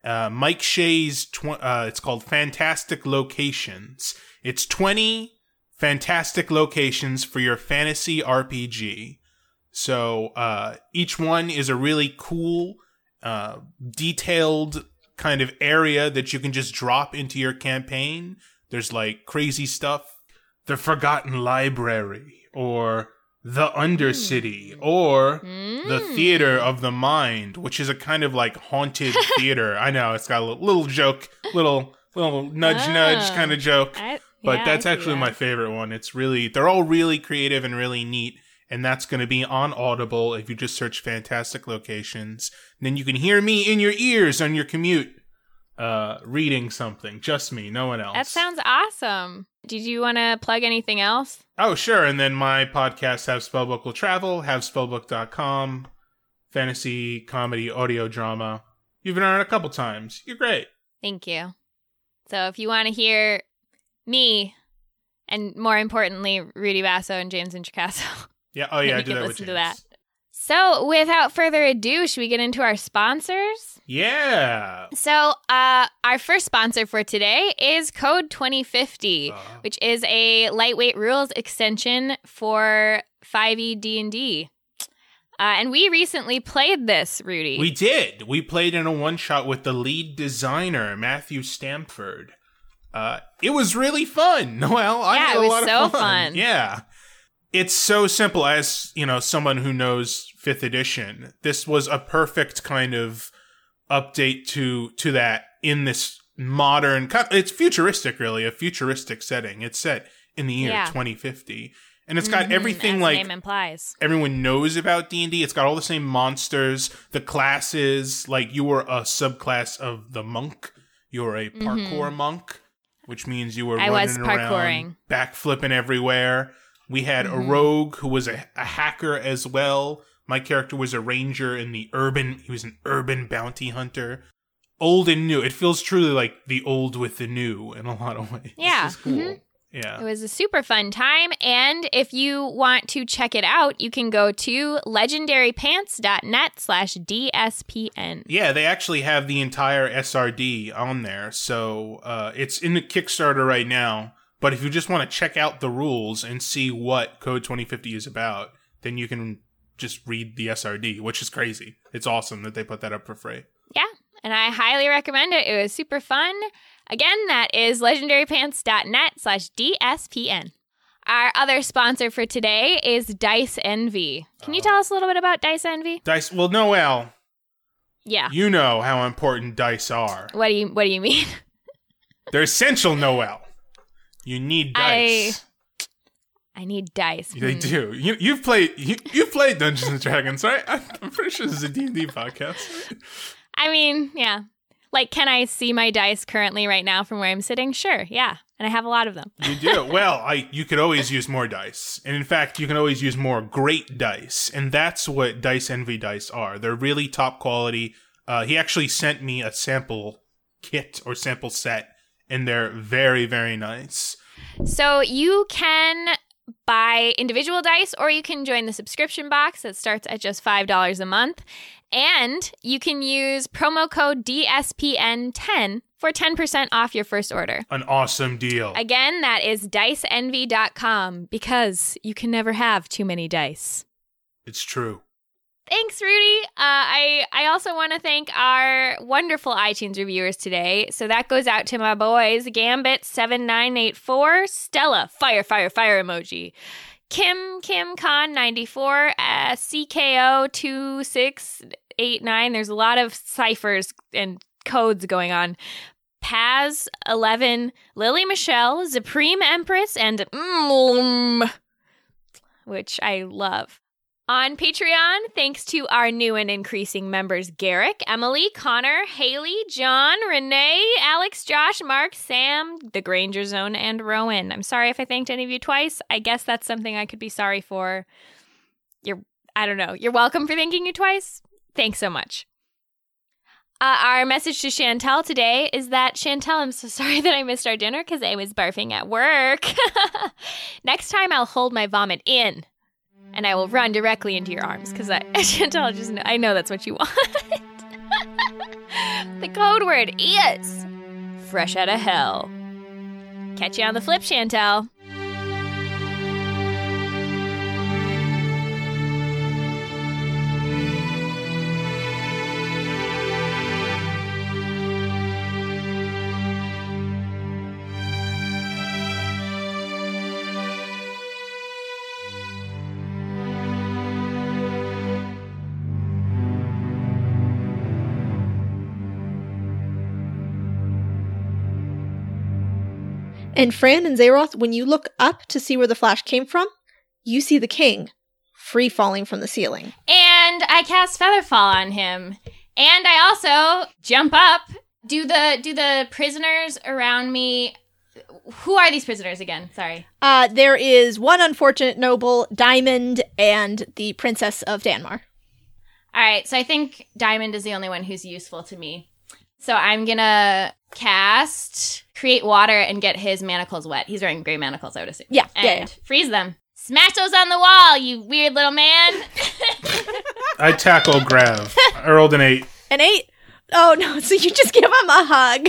uh, Mike Shea's. tw- uh, it's called Fantastic Locations. It's 20 fantastic locations for your fantasy RPG. So uh, each one is a really cool, uh, detailed kind of area that you can just drop into your campaign. There's like crazy stuff, the Forgotten Library, or the Undercity, or the Theater of the Mind, which is a kind of like haunted theater. I know it's got a little, little joke, little little nudge nudge Ah. kind of joke I- but yeah, that's actually that. my favorite one. It's really they're all really creative and really neat, and that's going to be on Audible if you just search "fantastic locations." And then you can hear me in your ears on your commute, uh, reading something. Just me, no one else. That sounds awesome. Did you want to plug anything else? Oh, sure. And then my podcast, Have Spellbook Will Travel, havespellbook.com, fantasy, comedy, audio drama. You've been on it a couple times. You're great. Thank you. So if you want to hear me, and more importantly, Rudy Basso and James Introcaso. Yeah. Oh, yeah. I do that with listen to that. So without further ado, should we get into our sponsors? Yeah. So, uh, our first sponsor for today is Code 2050, Uh, which is a lightweight rules extension for 5e D&D. Uh, and we recently played this, Rudy. We did. We played in a one shot with the lead designer, Matthew Stamford. Uh, it was really fun, Noel. I Yeah, had it a was lot so of fun. fun. Yeah. It's so simple as, you know, someone who knows fifth edition. This was a perfect kind of update to to that in this modern it's futuristic really, a futuristic setting. It's set in the year Yeah. 2050. and it's got everything As the like implies. everyone knows about D&D. It's got all the same monsters, the classes, like you were a subclass of the monk. you're a parkour monk, which means you were Mm-hmm. I running was around, parkouring. backflipping everywhere. We had Mm-hmm. a rogue who was a, a hacker as well. My character was a ranger in the urban. He was an urban bounty hunter. Old and new. It feels truly like the old with the new in a lot of ways. Yeah. Cool. Mhm. Yeah. It was a super fun time. And if you want to check it out, you can go to legendarypants.net slash DSPN. Yeah, they actually have the entire SRD on there. So uh, it's in the Kickstarter right now. But if you just want to check out the rules and see what Code 2050 is about, then you can just read the SRD, which is crazy. It's awesome that they put that up for free. Yeah. And I highly recommend it. It was super fun. Again, that is legendarypants.net slash DSPN. Our other sponsor for today is Dice Envy. Can you tell us a little bit about Dice Envy? Dice, well, Noel, Yeah. you know how important dice are. What do you What do you mean? They're essential, Noel. You need dice. I need dice. They Hmm. do. You, you've played you, you've played Dungeons and Dragons, right? I'm, I'm pretty sure this is a D&D podcast. I mean, yeah. Like, can I see my dice currently right now from where I'm sitting? Sure, yeah. And I have a lot of them. You do. Well, I you could always use more dice. And in fact, you can always use more great dice. And that's what Dice Envy dice are. They're really top quality. Uh, he actually sent me a sample kit or sample set, and they're very, very nice. So you can buy individual dice or you can join the subscription box that starts at just $5 a month. And you can use promo code DSPN10 for 10% off your first order. An awesome deal. Again, that is diceenvy.com because you can never have too many dice. it's true. Thanks, Rudy. Uh, I I also want to thank our wonderful iTunes reviewers today. So that goes out to my boys: Gambit seven nine eight four, Stella fire fire fire emoji, Kim Kim Con ninety four, uh, CKO two six eight nine. There's a lot of ciphers and codes going on. Paz eleven, Lily Michelle, Supreme Empress, and mm, which I love. On Patreon, thanks to our new and increasing members Garrick, Emily, Connor, Haley, John, Renee, Alex, Josh, Mark, Sam, The Granger Zone, and Rowan. I'm sorry if I thanked any of you twice. I guess that's something I could be sorry for. You're, I don't know. You're welcome for thanking you twice. Thanks so much. Uh, our message to Chantel today is that Chantel, I'm so sorry that I missed our dinner because I was barfing at work. Next time, I'll hold my vomit in and I will run directly into your arms because I Chantel just know, I know that's what you want. the code word is fresh out of hell. Catch you on the flip, Chantel. And Fran and Zeroth, when you look up to see where the flash came from, you see the king free falling from the ceiling. And I cast Featherfall on him. And I also jump up. Do the do the prisoners around me who are these prisoners again? Sorry. Uh, there is one unfortunate noble, Diamond, and the Princess of Danmar. All right, so I think Diamond is the only one who's useful to me. So I'm gonna cast create water and get his manacles wet. He's wearing gray manacles, I would assume. Yeah, and yeah, yeah. freeze them. Smash those on the wall, you weird little man. I tackle Grav. I rolled an eight. An eight? Oh no, so you just give him a hug.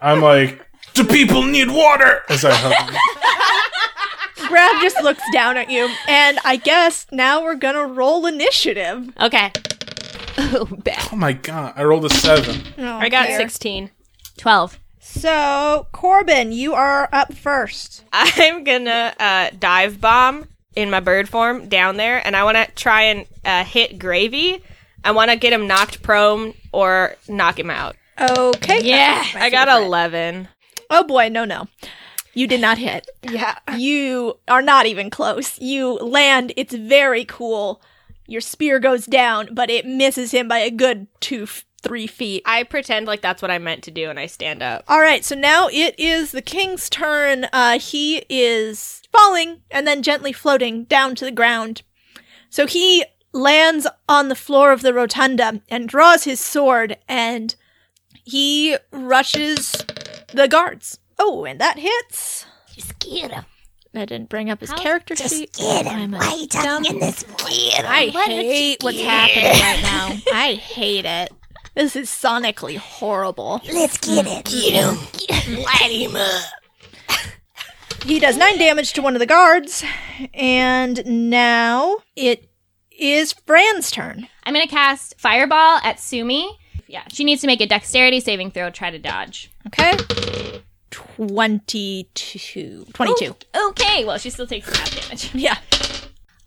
I'm like, do people need water? As I hug him. Grav just looks down at you, and I guess now we're gonna roll initiative. okay. Oh, bad. Oh my god, I rolled a seven. Oh, I got dear. 16. Twelve. So, Corbin, you are up first. I'm gonna uh, dive bomb in my bird form down there, and I want to try and uh, hit Gravy. I want to get him knocked prone or knock him out. Okay. Yeah. I got 11. Oh boy, no, no. You did not hit. Yeah. You are not even close. You land. It's very cool. Your spear goes down, but it misses him by a good two, f- three feet. I pretend like that's what I meant to do and I stand up. All right, so now it is the king's turn. Uh, he is falling and then gently floating down to the ground. So he lands on the floor of the rotunda and draws his sword and he rushes the guards. Oh, and that hits. Just get him. I didn't bring up his How- character Just sheet. get him. I'm Why are you talking in this? Get him. I Why hate what's happening right now. I hate it. This is sonically horrible. Let's get it. Get him. Light him up. He does nine damage to one of the guards, and now it is Fran's turn. I'm gonna cast Fireball at Sumi. Yeah, she needs to make a Dexterity saving throw. Try to dodge. Okay. 22. 22. Okay, well she still takes half damage. Yeah.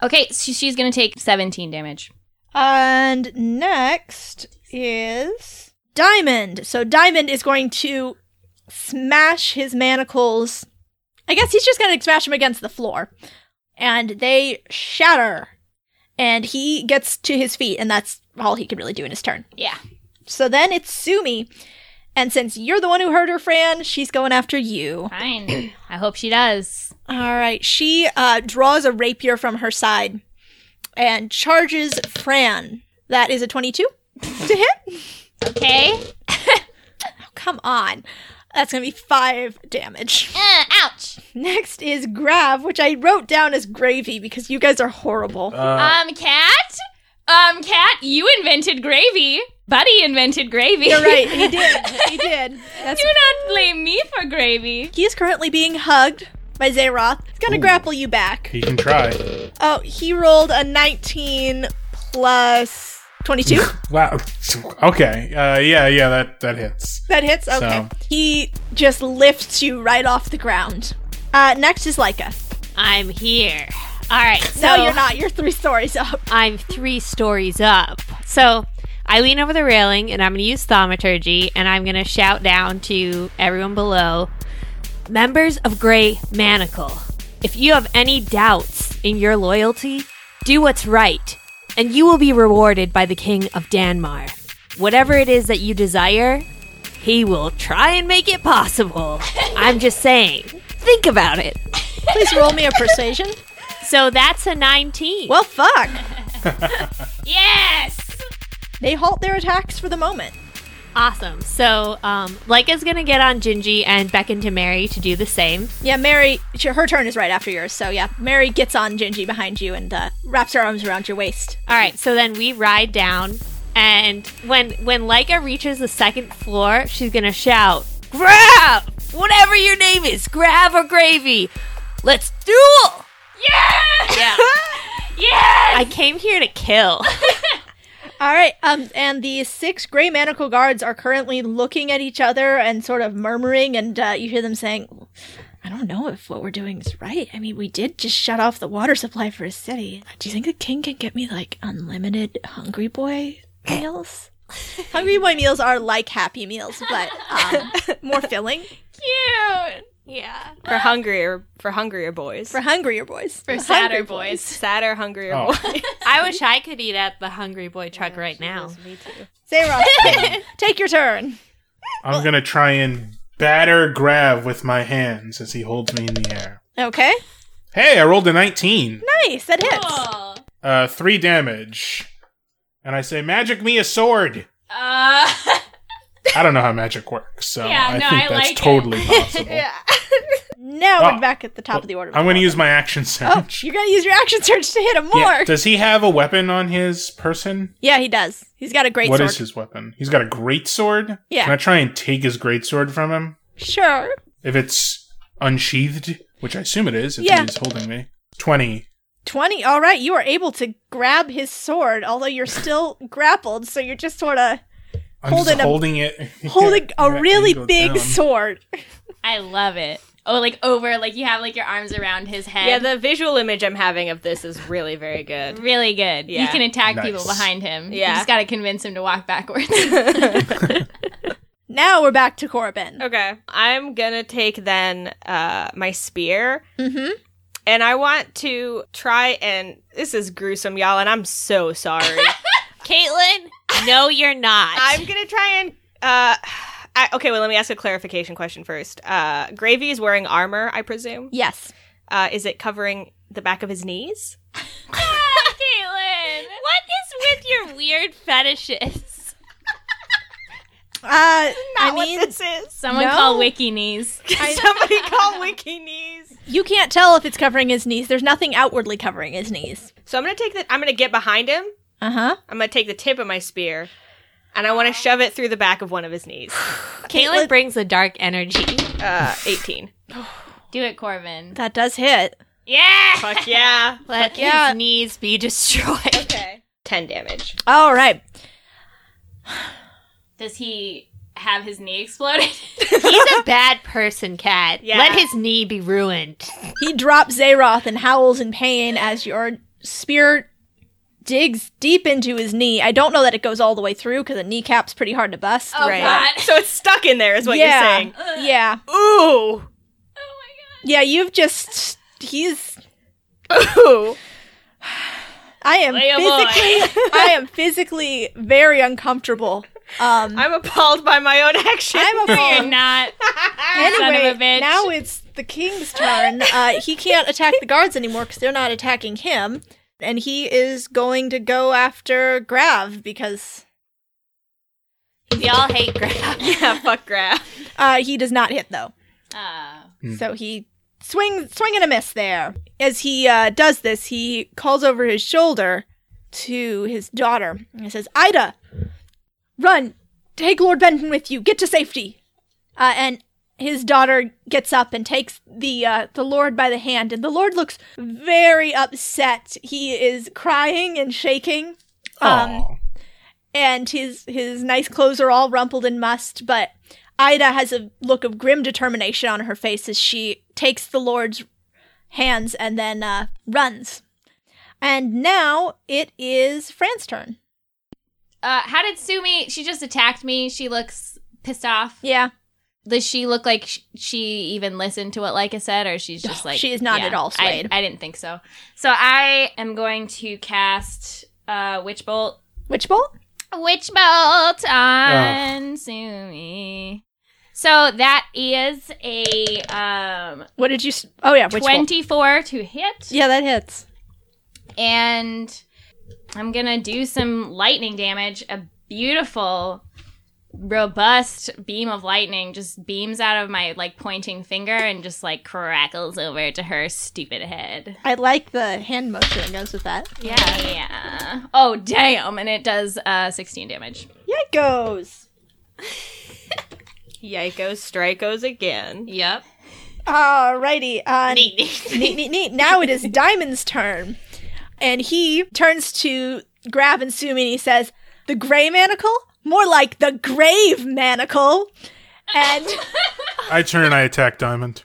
Okay, so she's gonna take 17 damage. And next is Diamond. So Diamond is going to smash his manacles. I guess he's just going to smash them against the floor. And they shatter. And he gets to his feet, and that's all he can really do in his turn. Yeah. So then it's Sumi. And since you're the one who hurt her, Fran, she's going after you. Fine. I hope she does. All right. She uh, draws a rapier from her side and charges Fran. That is a 22 to hit. Okay. Come on. That's going to be five damage. Uh, ouch. Next is Grav, which I wrote down as gravy because you guys are horrible. Uh, Um, Cat? Um, Cat, you invented gravy. Buddy invented gravy. You're right. He did. He did. That's Do not blame me for gravy. He is currently being hugged by Zeroth. He's going to grapple you back. he can try. Oh, he rolled a 19 plus 22. Wow. Okay. Uh, yeah, yeah, that that hits. That hits? Okay. So- He just lifts you right off the ground. Uh, next is Leica. I'm here. All right. So no, you're not. You're three stories up. I'm three stories up. So I lean over the railing and I'm going to use thaumaturgy and I'm going to shout down to everyone below Members of Grey Manacle, if you have any doubts in your loyalty, do what's right, and you will be rewarded by the King of Danmar. Whatever it is that you desire, he will try and make it possible. I'm just saying. Think about it. Please roll me a persuasion. So that's a 19. Well, fuck. Yes! They halt their attacks for the moment. Awesome. So, um, Leica's gonna get on Gingy and beckon to Mary to do the same. Yeah, Mary, her turn is right after yours. So, yeah, Mary gets on Gingy behind you and uh, wraps her arms around your waist. All right. So then we ride down, and when when Leica reaches the second floor, she's gonna shout, "Grab! Whatever your name is, grab or gravy. Let's duel!" Yeah! Yeah. Yes! I came here to kill. All right, um, and the six gray manacle guards are currently looking at each other and sort of murmuring, and uh, you hear them saying, I don't know if what we're doing is right. I mean, we did just shut off the water supply for a city. Do you think the king can get me, like, unlimited Hungry Boy meals? Hungry Boy meals are like Happy Meals, but um, more filling Cute! Yeah. For hungrier for hungrier boys. for hungrier boys. For Hungry sadder boys. sadder, hungrier Oh. boys. I wish I could eat at the Hungry Boy truck right now. Me too. Sarah, take your turn. I'm gonna try and batter Grav with my hands as he holds me in the air. Okay, Hey, I rolled a 19. nice. That hits. Uh, three damage. And I say, magic me a sword. Uh, I don't know how magic works, so Yeah, I no, think I that's like it. totally possible. Now Oh. we're back at the top of the order. I'm going to use my action Oh, you're gonna use your action search to hit him more. Yeah. Yeah, Does he have a weapon on his person? Yeah, he does. He's got a great What sword. is his weapon? He's got a great sword. Yeah. Can I try and take his great sword from him Sure. if it's unsheathed, which I assume it is if Yeah. he's holding me? Twenty. 20. All right, you are able to grab his sword, although you're still grappled, so you're just sort of I'm Holding just a- holding it. holding a really big down. sword. I love it. Oh, like over, like you have like your arms around his head. Yeah, the visual image I'm having of this is really very good. really good. Yeah. You can attack Nice. people behind him. You Yeah. just gotta convince him to walk backwards. Now we're back to Corbin. Okay. I'm gonna take then uh my spear Mm-hmm. and I want to try and this is gruesome, y'all, and I'm so sorry. Caitlin, no, you're not. I'm gonna try and uh I, okay, well let me ask a clarification question first. Uh Gravy is wearing armor, I presume. Yes. Uh is it covering the back of his knees? Caitlin, what is with your weird fetishes? Uh, I mean, what this is. Someone No. call Wiki Knees. Somebody call Wiki knees. you can't tell if it's covering his knees. There's nothing outwardly covering his knees. So I'm gonna take that. I'm gonna get behind him. Uh huh. I'm gonna take the tip of my spear and I want to shove it through the back of one of his knees. Caitlin brings a dark energy. Uh 18. Do it, Corbin. That does hit. Yeah. Fuck yeah. Let yeah. his knees be destroyed. Okay. 10 damage. All right. Does he have his knee exploded? He's a bad person, Cat. Yeah. Let his knee be ruined. He drops Zaroth and howls in pain as your spear digs deep into his knee. I don't know that it goes all the way through because a kneecap's pretty hard to bust. Oh, right. God. So it's stuck in there is what yeah. you're saying. Yeah. Ooh. Oh my God. Yeah, you've just he's Ooh. I am Lay 'em physically I am physically very uncomfortable. Um I'm appalled by my own action. I'm You're not. Anyway, son of a bitch. now it's the king's turn. Uh, he can't attack the guards anymore because they're not attacking him, and he is going to go after Grav because We all hate Grav. yeah, fuck Grav. uh, he does not hit though. Ah. So he swing swing and a miss there. As he uh, does this, he calls over his shoulder to his daughter and he says, "Ida, run! Take Lord Benton with you. Get to safety." Uh, and his daughter gets up and takes the uh, the Lord by the hand, and the Lord looks very upset. He is crying and shaking. Um, and his his nice clothes are all rumpled and mussed, but Ida has a look of grim determination on her face as she takes the Lord's hands and then uh, runs. And now it is Fran's turn. Uh, how did Sumi? She just attacked me. She looks pissed off. Yeah, Does she look like sh- she even listened to what Leica said, or she's just like she is not at all swayed. I, I didn't think so. So I am going to cast uh, Witch Bolt. Witch bolt. Witch Bolt on Sumi. So that is a um, What did you? Oh yeah, witch bolt. twenty-four to hit, Yeah, that hits. and I'm gonna do some lightning damage. A beautiful, robust beam of lightning just beams out of my like pointing finger and just like crackles over to her stupid head. I like the hand motion that goes with that. Yeah, yeah. Oh damn! And it does uh 16 damage. Yeah, it goes. Yikos, strikos again. Yep. Alrighty. Uh, Neat, neat. neat, neat, neat. Now it is Diamond's turn. And he turns to Grav and Sumi and he says, The gray manacle? More like the grave manacle. And I turn and I attack Diamond.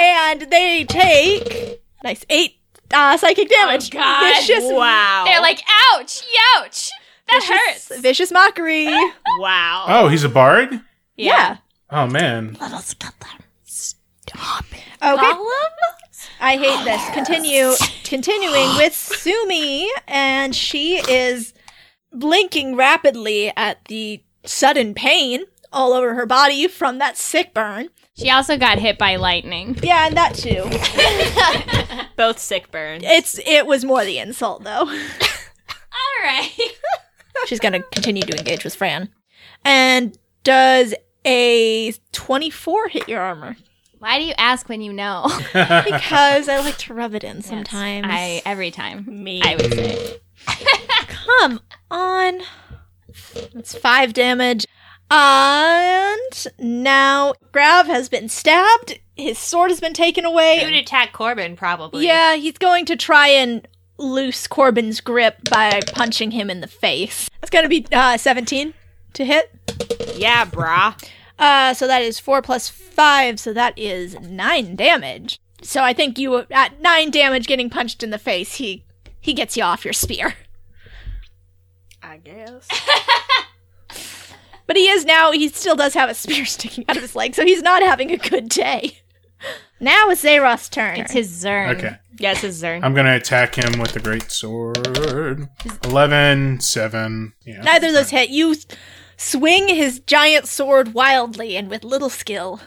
and they take nice eight uh, psychic damage. Oh, God. Vicious, Wow. They're like, ouch, ouch. That hurts. vicious, vicious mockery. wow. Oh, he's a bard? yeah. Oh man. Okay. I hate this. Continue continuing with Sumi, and she is blinking rapidly at the sudden pain all over her body from that sick burn. She also got hit by lightning. Yeah, and that too. Both sick burns. It's it was more the insult though. All right. She's gonna continue to engage with Fran. And does a twenty-four hit your armor? Why do you ask when you know? Because I like to rub it in sometimes. I every time. Me. I would say. Come on. That's five damage. And now Grav has been stabbed. His sword has been taken away. You would attack Corbin, probably. Yeah, he's going to try and loose Corbin's grip by punching him in the face. That's going to be uh, 17 to hit. Yeah, brah. Uh, so that is 4 plus 5, so that is 9 damage. So I think you, at 9 damage getting punched in the face, he, he gets you off your spear. I guess. But he is now, he still does have a spear sticking out of his leg, so he's not having a good day. Now it's Zeroth's turn. It's his Zern. Okay. Yes, it's his Zern. I'm gonna attack him with the great sword. 11, 7. Yeah. Neither of those hit. You swing his giant sword wildly and with little skill.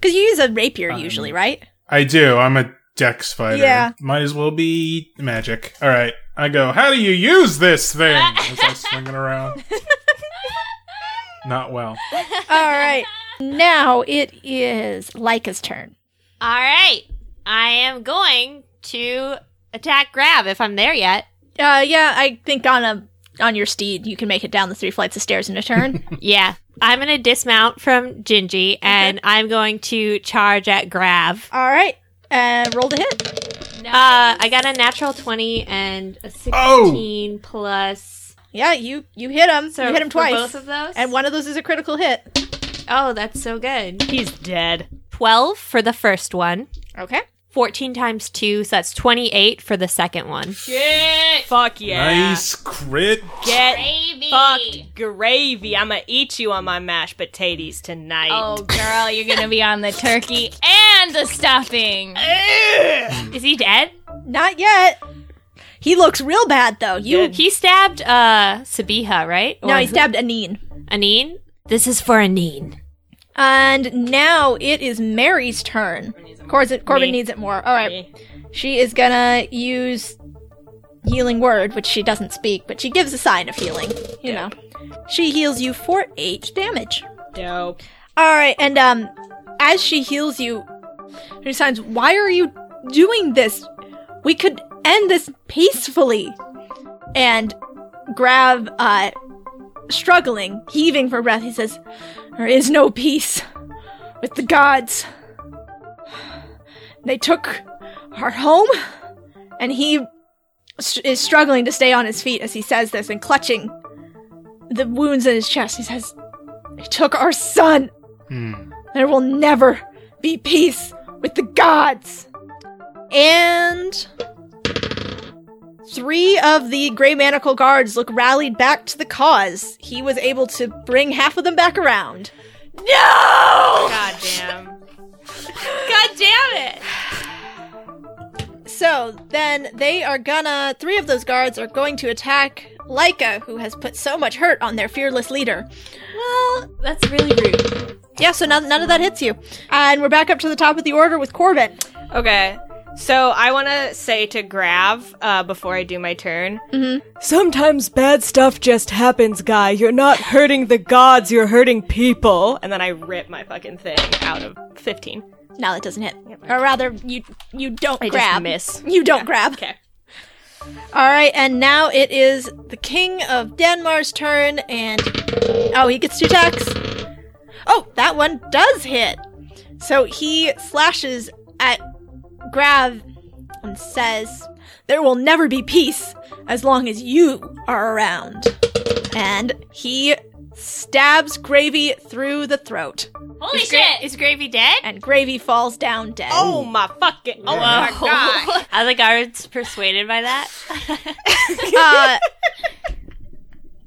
Because you use a rapier um, usually, right? I do. I'm a dex fighter. Yeah. Might as well be magic. All right. I go, how do you use this thing? As I swing it around. Not well. All right. Now it is Leica's turn. All right. I am going to attack Grav if I'm there yet. Uh, yeah, I think on a on your steed you can make it down the three flights of stairs in a turn. Yeah. I'm going to dismount from Gingy and I'm going to charge at Grav. All right. Uh, roll to hit. Uh, I got a natural 20 and a 16 Oh! plus. Yeah, you you hit him. So you hit him twice. both of those? and one of those is a critical hit. Oh, that's so good. He's dead. 12 for the first one. Okay. 14 times 2, so that's 28 for the second one. Shit. Fuck yeah. Nice crit. Get Gravy. fucked gravy. I'ma eat you on my mashed potatoes tonight. Oh, girl, you're gonna be on the turkey and the stuffing. Is he dead? Not yet. He looks real bad though. You He stabbed uh Sabiha, right? no, Or he who- stabbed Anine. Anine? This is for Anine. And now it is Mary's turn. Corbin, Corbin needs it more. All right. Me. She is gonna use healing word, which she doesn't speak, but she gives a sign of healing. You know, she heals you for eight damage. Dope. All right, and um, as she heals you, she signs, "Why are you doing this? We could end this peacefully." And Grav, uh, struggling, heaving for breath, he says, "There is no peace with the gods. They took our home." And he st- is struggling to stay on his feet as he says this and clutching the wounds in his chest. He says, They took our son. Hmm. There will never be peace with the gods. And three of the Grey Manacle guards look rallied back to the cause. He was able to bring half of them back around. No! God damn. God damn it! So then they are gonna. Three of those guards are going to attack Leica, who has put so much hurt on their fearless leader. Well, that's really rude. Yeah, so none, none of that hits you. And we're back up to the top of the order with Corbin. Okay. So I want to say to Grav uh, before I do my turn. Sometimes bad stuff just happens, guy. You're not hurting the gods, you're hurting people. And then I rip my fucking thing out of 15. No, that doesn't hit. Or rather, you you don't I just grab. miss. You don't grab. Okay. All right, and now it is the King of Danmar's turn, and oh, he gets two attacks. Oh, that one does hit. So he slashes at Grav and says, "There will never be peace as long as you are around." And he stabs Gravy through the throat, Holy Is, Gra- shit! is Gravy dead? and Gravy falls down dead. Oh my fucking. Oh my god. Are the guards persuaded by that? Uh,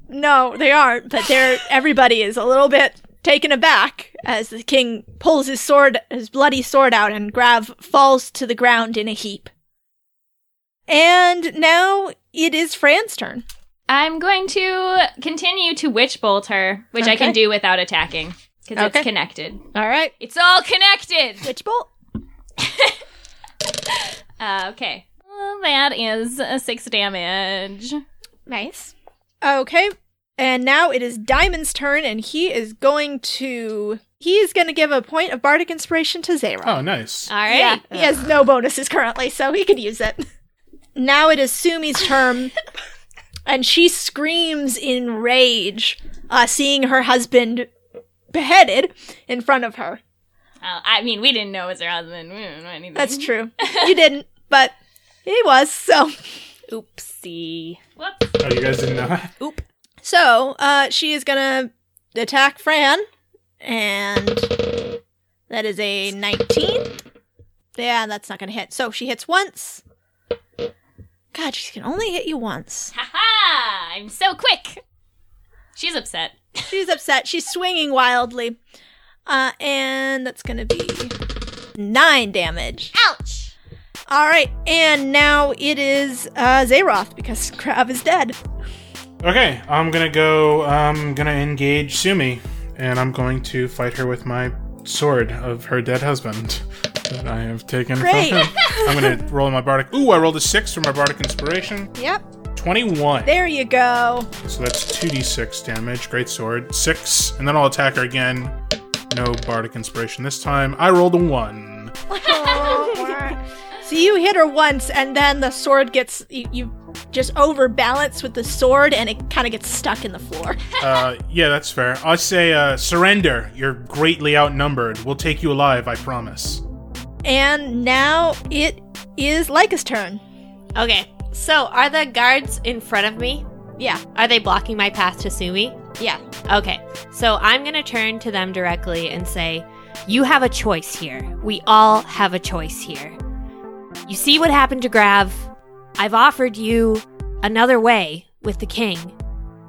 no, they aren't. But they're everybody is a little bit taken aback as the king pulls his sword, his bloody sword out, and Grav falls to the ground in a heap. And now it is Fran's turn. I'm going to continue to witch bolt her, which I can do without attacking because Okay. it's connected. All right, It's all connected. witch bolt. Uh, okay, well, that is uh, six damage. Nice. Okay, and now it is Diamond's turn, and he is going to. He is going to give a point of bardic inspiration to Zera. Oh, nice. All right. Yeah, he has no bonuses currently, so he could use it. Now it is Sumi's turn, and she screams in rage, uh, seeing her husband beheaded in front of her. Uh, I mean, we didn't know it was her husband. We didn't know anything. That's true. You didn't, but he was, so. Oopsie. Whoops. Oh, you guys didn't know that? So, uh, she is gonna attack Fran, and that is a 19. Yeah, that's not gonna hit. So she hits once. God, she can only hit you once. Haha! I'm so quick. She's upset. She's upset. She's swinging wildly. Uh, and that's gonna be nine damage. Ouch. All right, and now it is uh, Zaroth because Grav is dead. Okay, I'm gonna go. I'm gonna engage Sumi, and I'm going to fight her with my sword of her dead husband that I have taken Great. from him. I'm gonna roll my bardic. Ooh, I rolled a six for my bardic inspiration. Yep, Twenty-one. there you go. So that's 2d6 damage. Great sword. Six. And then I'll attack her again. No bardic inspiration this time. I rolled a one. So you hit her once, and then the sword gets you, you just overbalance with the sword, and it kind of gets stuck in the floor. Uh, yeah, that's fair. I say, uh, surrender. You're greatly outnumbered. We'll take you alive, I promise. and now it is Leica's turn. Okay, so are the guards in front of me? Yeah, Are they blocking my path to Sumi? yeah. Okay, so I'm gonna turn to them directly and say, You have a choice here. We all have a choice here. You see what happened to Grav? I've offered you another way with the king.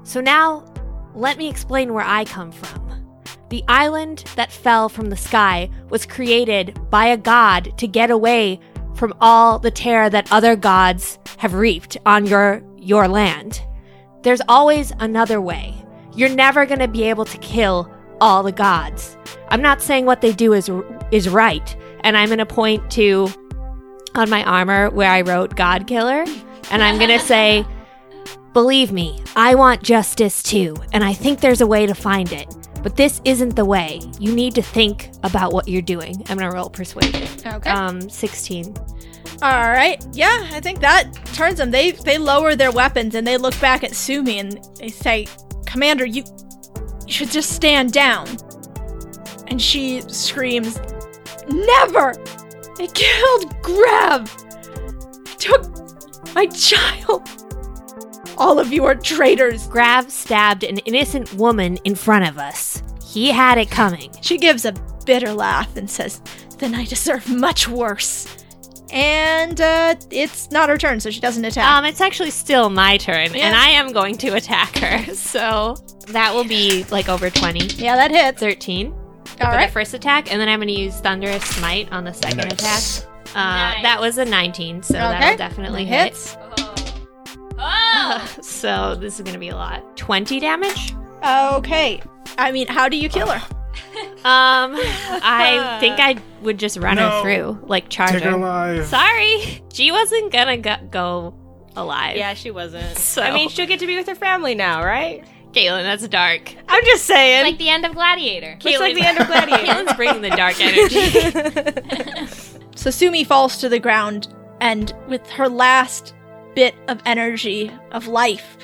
So now, let me explain where I come from. The island that fell from the sky was created by a god to get away from all the terror that other gods have reaped on your your land. There's always another way. You're never going to be able to kill all the gods. I'm not saying what they do is is right, and I'm going to point to on my armor where I wrote God Killer, and I'm going to say, "Believe me, I want justice too, and I think there's a way to find it. But this isn't the way. You need to think about what you're doing." I'm going to roll persuasion. Okay. Um 16. All right. Yeah, I think that turns them. They they lower their weapons and they look back at Sumi and they say, "Commander, you you should just stand down." And she screams, "Never! They killed Grav. They took my child. All of you are traitors." Grav stabbed an innocent woman in front of us. He had it coming. She gives a bitter laugh and says, "Then I deserve much worse." And uh, it's not her turn, so she doesn't attack. Um, it's actually still my turn, Yeah. and I am going to attack her. So that will be like over 20. yeah, that hits. 13 All for right. the first attack, and then I'm going to use Thunderous Smite on the second Nice. attack. Uh, Nice. That was a 19, so Okay. that'll definitely hit. hits. Oh. So this is going to be a lot. 20 damage? Okay. I mean, how do you kill her? Um, I think I would just run No. her through, like charge Take her her. alive. Sorry, she wasn't gonna go, go alive. Yeah, she wasn't. So- I mean, she'll get to be with her family now, right? Caitlin, that's dark. I'm just saying. like the end of Gladiator. it's like the end of Gladiator. Caitlin's bringing the dark energy. So Sumi falls to the ground, and with her last bit of energy, of life,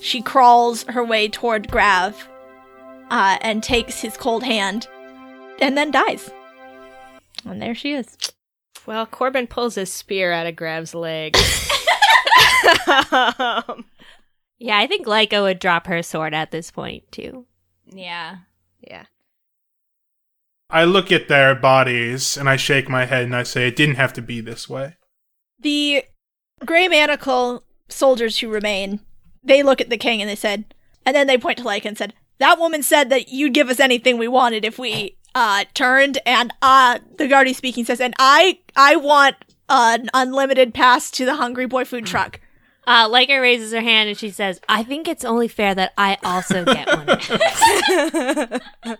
she crawls her way toward Grav uh, and takes his cold hand and then dies. And there she is. well, Corbin pulls his spear out of Grav's leg. Um, Yeah, I think Leica would drop her sword at this point too. Yeah. yeah. I look at their bodies and I shake my head and I say, it didn't have to be this way. The Grey Manacle soldiers who remain, they look at the king and they said, and then they point to Leica and said, that woman said that you'd give us anything we wanted if we uh turned and uh the Guardy speaking says, and I I want an unlimited pass to the Hungry Boy food truck. Uh, Leica raises her hand and she says, "I think it's only fair that I also get one." of those."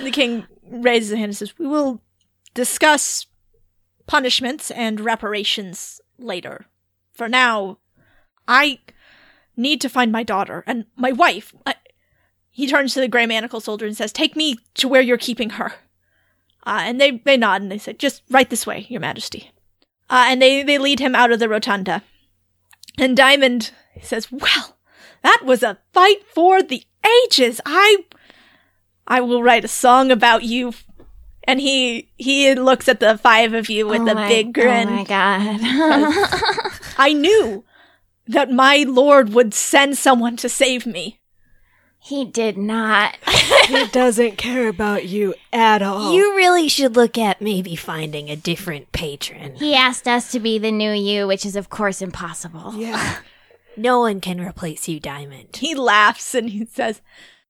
The king raises his hand and says, We will discuss punishments and reparations later. For now, I need to find my daughter and my wife. I- he turns to the Grey Manacle soldier and says, Take me to where you're keeping her. Uh, and they, they nod and they say, Just right this way, Your Majesty. Uh, and they, they lead him out of the rotunda. And Diamond says, Well, that was a fight for the ages. I I will write a song about you. And he he looks at the five of you with Oh a my- big grin. Oh my god. I knew that my lord would send someone to save me. He did not. He doesn't care about you at all. You really should look at maybe finding a different patron. He asked us to be the new you, which is of course impossible. yeah. No one can replace you, Diamond. He laughs and he says,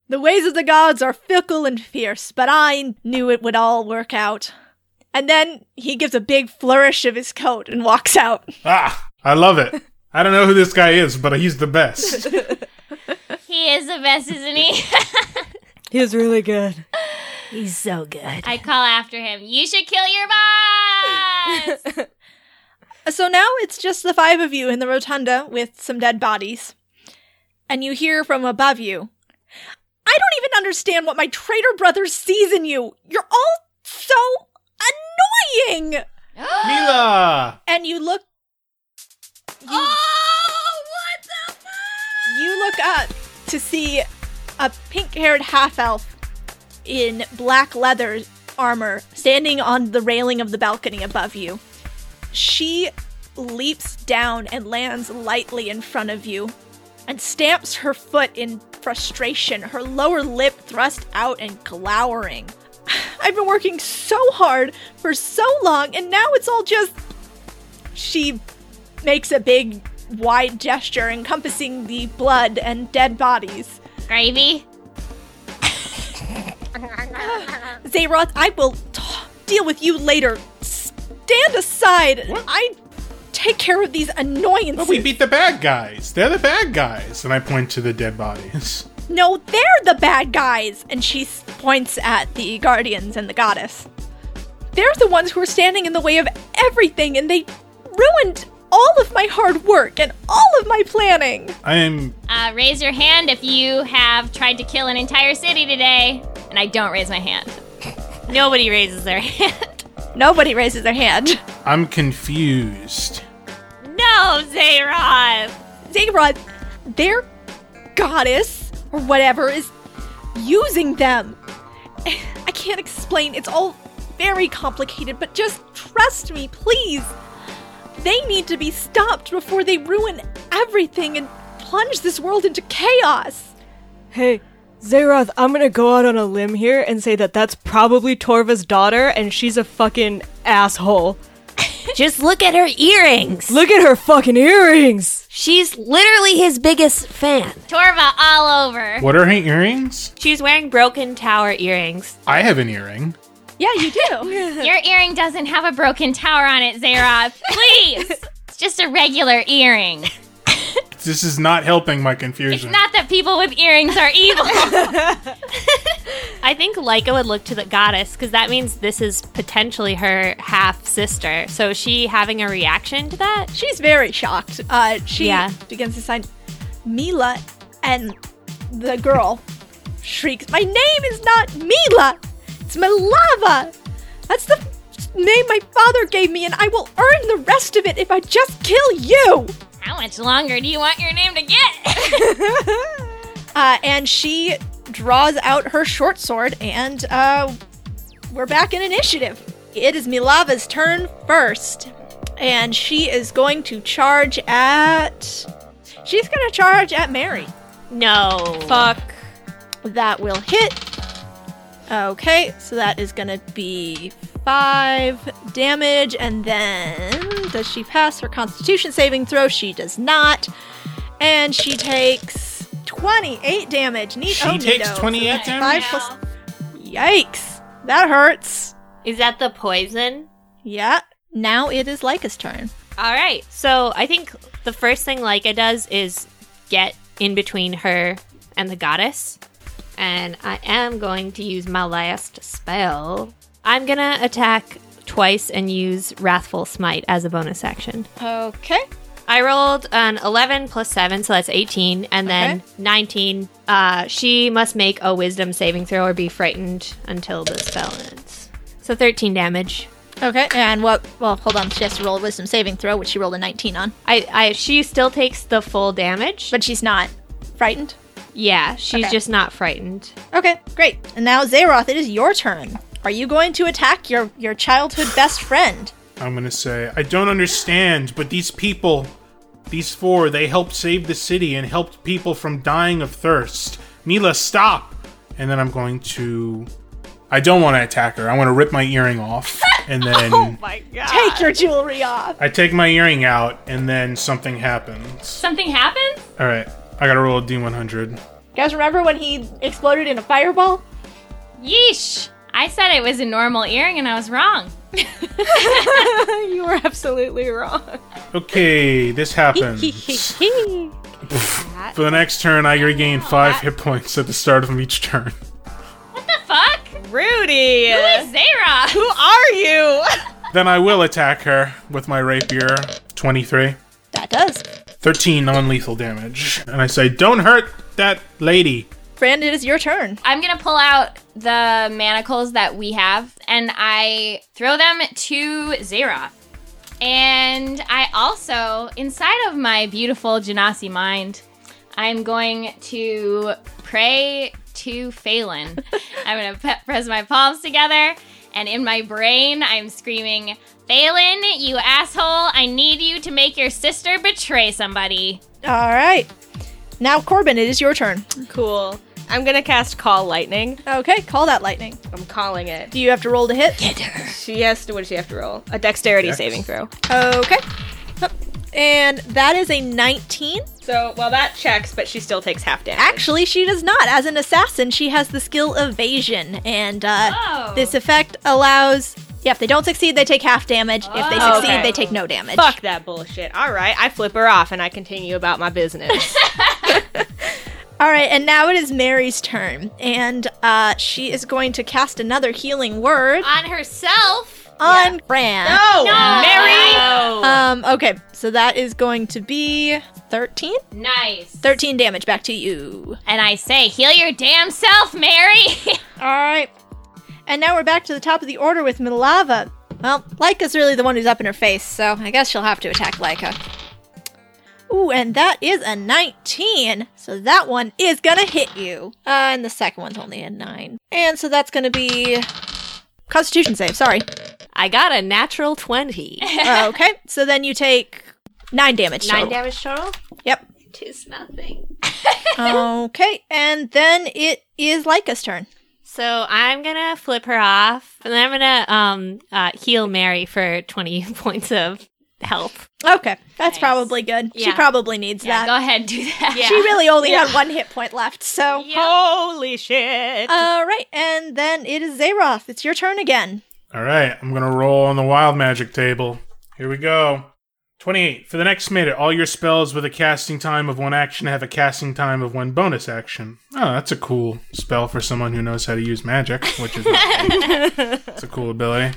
The ways of the gods are fickle and fierce, but I knew it would all work out. And then he gives a big flourish of his coat and walks out. Ah, I love it. I don't know who this guy is, but he's the best. He is the best, isn't he? He was really good. He's so good. I call after him. You should kill your boss. So now it's just the five of you in the rotunda with some dead bodies. And you hear from above you, I don't even understand what my traitor brother sees in you. You're all so annoying. Mila! And you look oh, what the fuck? you look up to see a pink-haired half-elf in black leather armor standing on the railing of the balcony above you. She leaps down and lands lightly in front of you and stamps her foot in frustration, her lower lip thrust out and glowering. I've been working so hard for so long, and now it's all just. She makes a big, wide gesture encompassing the blood and dead bodies. Gravy? Zayroth, I will t- deal with you later. Stand aside. What? I take care of these annoyances. But we beat the bad guys. They're the bad guys. And I point to the dead bodies. No, they're the bad guys. And she points at the guardians and the goddess. They're the ones who are standing in the way of everything, and they ruined all of my hard work and all of my planning. I am. Uh, raise your hand if you have tried to kill an entire city today. And I don't raise my hand. Nobody raises their hand. Nobody raises their hand. I'm confused. No, Zayron. Zayroth, their goddess or whatever is using them. I can't explain. It's all very complicated, but just trust me, please. They need to be stopped before they ruin everything and plunge this world into chaos. Hey, Zeroth, I'm gonna go out on a limb here and say that that's probably Torva's daughter, and she's a fucking asshole. Just look at her earrings. Look at her fucking earrings! She's literally his biggest fan. Torva all over. What are her earrings? She's wearing broken tower earrings. I have an earring. Yeah, you do. Your earring doesn't have a broken tower on it, Zayroth. Please. it's just a regular earring. This is not helping my It's confusion. not that people with earrings are evil. I think Leica would look to the goddess because that means this is potentially her half sister. So is she having a reaction to that? She's very shocked. Uh, she Yeah. begins to sign Mila, and the girl shrieks, My name is not Mila! It's Milava! That's the name my father gave me, and I will earn the rest of it if I just kill you! How much longer do you want your name to get? Uh, and she draws out her short sword, and uh, we're back in initiative. It is Milava's turn first, and she is going to charge at. She's going to charge at Mary. No. Fuck. That will hit. Okay, so that is gonna be five damage, and then does she pass her Constitution saving throw? She does not, and she takes twenty-eight damage. Neat. She oh, takes neato. 28 Five damage? plus. Yikes! That hurts. Is that the poison? Yeah. Now it is Leica's turn. All right. So I think the first thing Leica does is get in between her and the goddess. And I am going to use my last spell. I'm to attack twice and use Wrathful Smite as a bonus action. Okay. I rolled an 11 plus 7, so that's 18, and then Okay. 19. Uh, she must make a wisdom saving throw or be frightened until the spell ends. So 13 damage. Okay. And what? Well, hold on. She has to roll a Wisdom saving throw, which she rolled a 19 on, I, I she still takes the full damage. but she's not frightened. Yeah, she's Okay. just not frightened. Okay, great. And now Zaroth, it is your turn. Are you going to attack your your childhood best friend? I'm gonna say, I don't understand, but these people, these four, they helped save the city and helped people from dying of thirst. Mila, stop! And then I'm going to. I don't want to attack her. I want to rip my earring off. And then oh my god! Take your jewelry off. I take my earring out, and then something happens. Something happens? Alright, I gotta roll a d100. You guys remember when he exploded in a fireball? Yeesh. I said it was a normal earring and I was wrong. you were absolutely wrong. Okay, this happens. For the next turn, I regain five hit points at the start of each turn. What the fuck? Rudy! Who is Zara? Who are you? Then I will attack her with my rapier. 23. That does. 13 non lethal damage. And I say, Don't hurt that lady. Fran, it is your turn. I'm gonna pull out the manacles that we have and I throw them to Zeroth. And I also, inside of my beautiful Genasi mind, I'm going to pray to Phelan. I'm gonna pe- press my palms together, and in my brain, I'm screaming, Phelan, you asshole, I need you to make your sister betray somebody. All right. Now, Corbin, it is your turn. Cool. I'm gonna cast Call Lightning. Okay, call that lightning. I'm calling it. Do you have to roll to hit? She has to. What does she have to roll? A Dexterity Dex. saving throw. Okay. Hup. And that is a 19. So, well, that checks, but she still takes half damage. Actually, she does not. As an assassin, she has the skill evasion, and uh, Oh. this effect allows. Yeah, if they don't succeed, they take half damage. If they Oh, succeed, okay. they take no damage. Fuck that bullshit. All right, I flip her off and I continue about my business. All right, and now it is Mary's turn, and uh, she is going to cast another healing word On herself. On Fran. no, Mary. Um. Okay, so that is going to be 13. Nice. 13 damage back to you. And I say, heal your damn self, Mary. All right. And now we're back to the top of the order with Milava. Well, Leica's really the one who's up in her face, so I guess she'll have to attack Leica. Ooh, and that is a 19. So that one is gonna hit you. Uh, and the second one's only a 9. And so that's gonna be Constitution save, sorry. I got a natural 20. Uh, okay, so then you take 9 damage. Nine total. damage total? Yep. Tis nothing. Okay, and then it is Leica's turn. So I'm gonna flip her off, and then I'm gonna um uh, heal Mary for 20 points of health. Okay, that's Nice. probably good. She probably needs yeah, that. go ahead, and do that. Yeah. She really only had one hit point left, so. Holy shit. All right, and then it is Zaroth. It's your turn again. All right, I'm going to roll on the wild magic table. Here we go. 28. For the next minute, all your spells with a casting time of one action have a casting time of one bonus action. Oh, that's a cool spell for someone who knows how to use magic, which is it's a cool ability.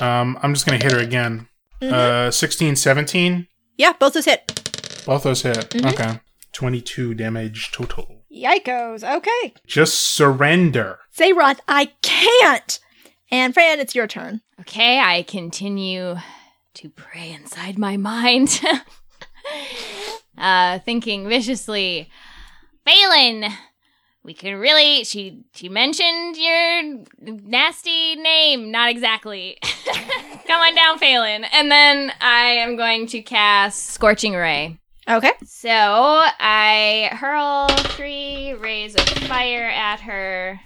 Um, I'm just going to hit her again. Uh, 16, 17. Yeah, both those hit. Both those hit. Okay. 22 damage total. Yikos. Okay. Just surrender. Zaroth, I can't. And Fran, it's your turn. Okay, I continue to pray inside my mind, uh, thinking viciously, Phelan, we can really. She she mentioned your nasty name, not exactly. Come on down, Phelan, and then I am going to cast Scorching Ray. Okay. So I hurl three rays of fire at her.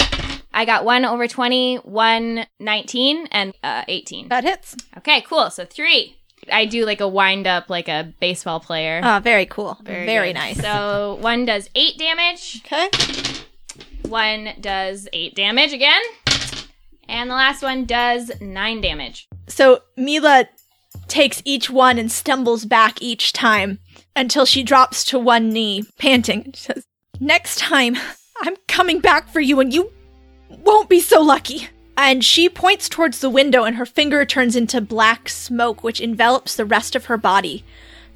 I got one over 20, one 19, and uh, 18. That hits. Okay, cool. So three. I do like a wind up like a baseball player. Ah, very cool. Very, good. nice. So one does eight damage, Okay. one does eight damage again, and the last one does nine damage. So Mila takes each one and stumbles back each time until she drops to one knee, panting. She says, Next time, I'm coming back for you and you won't be so lucky. And she points towards the window and her finger turns into black smoke, which envelops the rest of her body.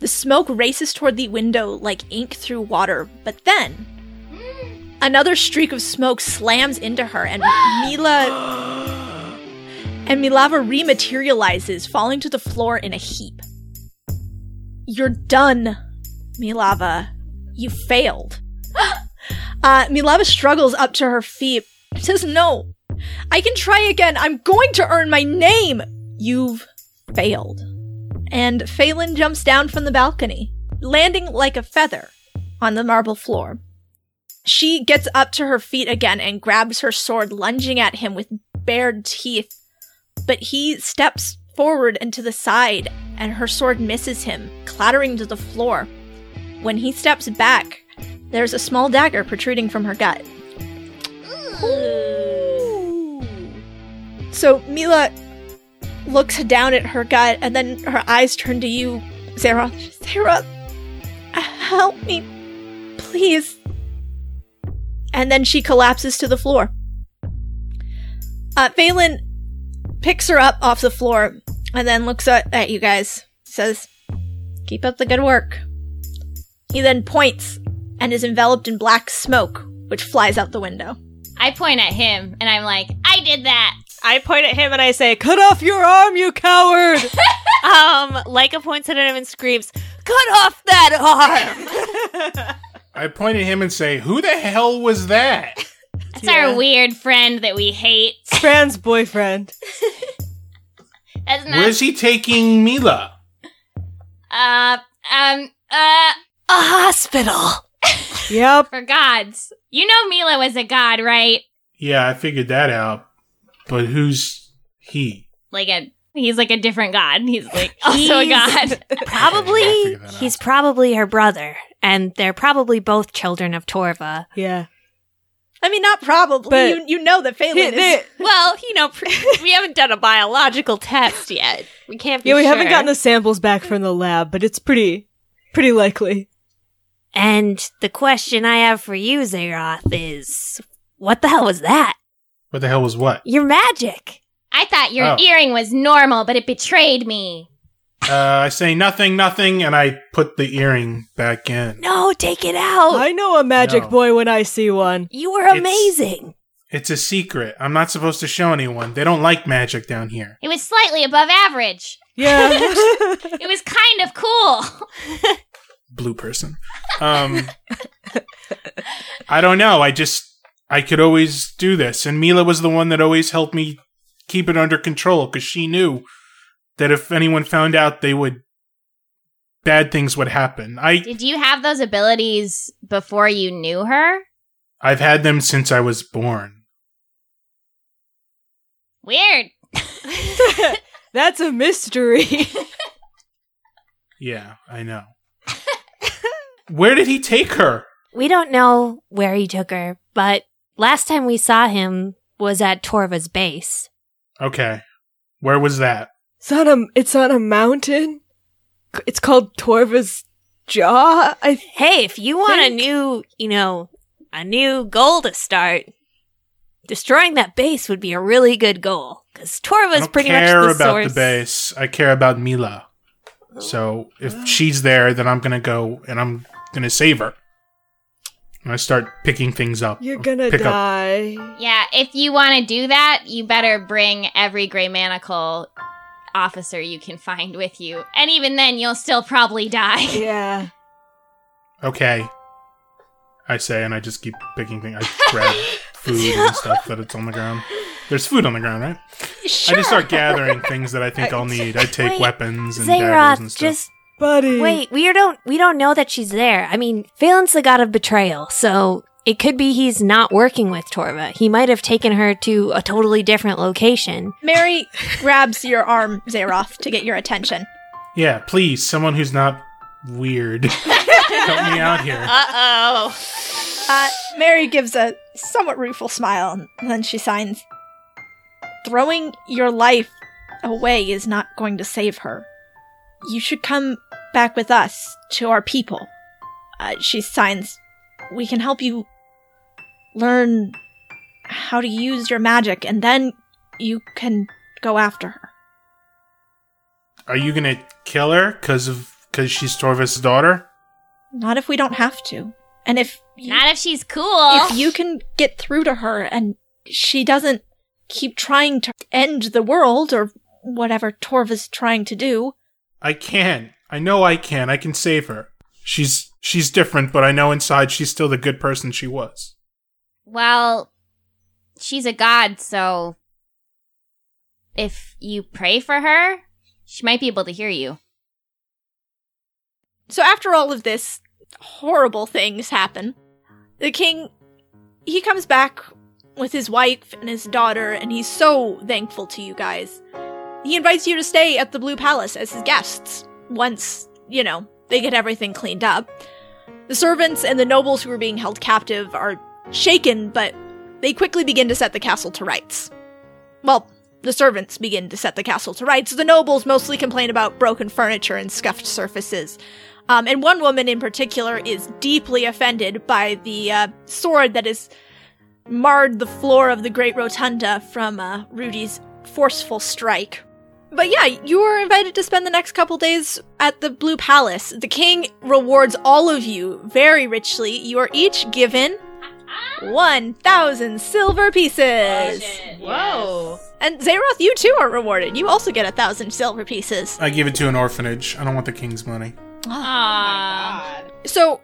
The smoke races toward the window like ink through water, but then another streak of smoke slams into her and Mila and Milava rematerializes, falling to the floor in a heap. You're done, Milava. You failed. uh, Milava struggles up to her feet. Says, No, I can try again. I'm going to earn my name. You've failed. And Phelan jumps down from the balcony, landing like a feather on the marble floor. She gets up to her feet again and grabs her sword, lunging at him with bared teeth but he steps forward and to the side, and her sword misses him, clattering to the floor. When he steps back, there's a small dagger protruding from her gut. So Mila looks down at her gut and then her eyes turn to you, Zara. Zara, help me, please. And then she collapses to the floor. Uh, Phelan picks her up off the floor and then looks at, at you guys. Says, Keep up the good work. He then points and is enveloped in black smoke, which flies out the window. I point at him and I'm like, I did that. I point at him and I say, Cut off your arm, you coward! Um, Leica points at him and screams, "Cut off that arm!" I point at him and say, "Who the hell was that?" That's Yeah. our weird friend that we hate. Fran's boyfriend. That's not. Where's he taking Mila? uh, um, uh, A hospital. Yep. for gods. You know Mila was a god, right? Yeah, I figured that out. But who's he? Like a, he's like a different god. He's like also a god. Probably, figure that out. he's probably her brother, and they're probably both children of Torva. Yeah. I mean, not probably. But- you, you know that Phelan is. they- Well, you know, pr- we haven't done a biological test yet. We can't be yeah, we haven't gotten the samples back from the lab, but it's pretty, pretty likely. And the question I have for you, Zeroth, is what the hell was that? What the hell was what? Your magic. I thought your Oh. earring was normal, but it betrayed me. Uh, I say nothing, nothing, and I put the earring back in. No, take it out. I know a magic No. boy when I see one. you were It's- amazing. It's a secret. I'm not supposed to show anyone. They don't like magic down here. It was slightly above average. Yeah. It was kind of cool. Blue person. Um, I don't know. I just I could always do this, and Mila was the one that always helped me keep it under control because she knew that if anyone found out, they would bad things would happen. I Did you have those abilities before you knew her? I've had them since I was born. Weird. That's a mystery. Yeah, I know. Where did he take her? We don't know where he took her, but last time we saw him was at Torva's base. Okay, where was that? It's on a, it's on a mountain. It's called Torva's Jaw. I Hey, if you want a new, you know, a new goal to start, destroying that base would be a really good goal. Because Torva's don't pretty care much the about source. the base. I care about Mila. So if oh. she's there, then I'm gonna go and I'm gonna save her. And I start picking things up. you're gonna Pick up- die. Yeah, if you want to do that, you better bring every Grey Manacle officer you can find with you. And even then, you'll still probably die. Yeah. Okay. I say, and I just keep picking things. I grab food and stuff that it's on the ground. There's food on the ground, right? Sure. I just start gathering things that I think I'll need. I take Wait, weapons and daggers and stuff. just Buddy. wait. We don't we don't know that she's there. I mean, Phelan's the god of betrayal, so it could be he's not working with Torva. He might have taken her to a totally different location. Mary grabs your arm, Zeroth, to get your attention. yeah, please, someone who's not weird. Help me out here. Uh oh. Uh, Mary gives a somewhat rueful smile, and then she signs. Throwing your life away is not going to save her. You should come back with us to our people. Uh, she signs. We can help you learn how to use your magic, and then you can go after her. Are you gonna kill her because of because she's Torva's daughter? Not if we don't have to. And if you, Not if she's cool. if you can get through to her and she doesn't keep trying to end the world or whatever Torva's trying to do, I can. I know I can. I can save her. She's she's different, but I know inside she's still the good person she was. Well, she's a god, so if you pray for her, she might be able to hear you. So after all of this, horrible things happen. The king, he comes back with his wife and his daughter, and he's so thankful to you guys. He invites you to stay at the Blue Palace as his guests once, you know, they get everything cleaned up. The servants and the nobles who are being held captive are shaken, but they quickly begin to set the castle to rights. Well, the servants begin to set the castle to rights. The nobles mostly complain about broken furniture and scuffed surfaces. Um, and one woman in particular is deeply offended by the uh, sword that has marred the floor of the Great Rotunda from uh, Rudy's forceful strike. But yeah, you are invited to spend the next couple days at the Blue Palace. The king rewards all of you very richly. You are each given 1,000 silver pieces. Whoa. And Zeroth, you too are rewarded. You also get a thousand silver pieces. I give it to an orphanage. I don't want the king's money. Ah. Aww. So,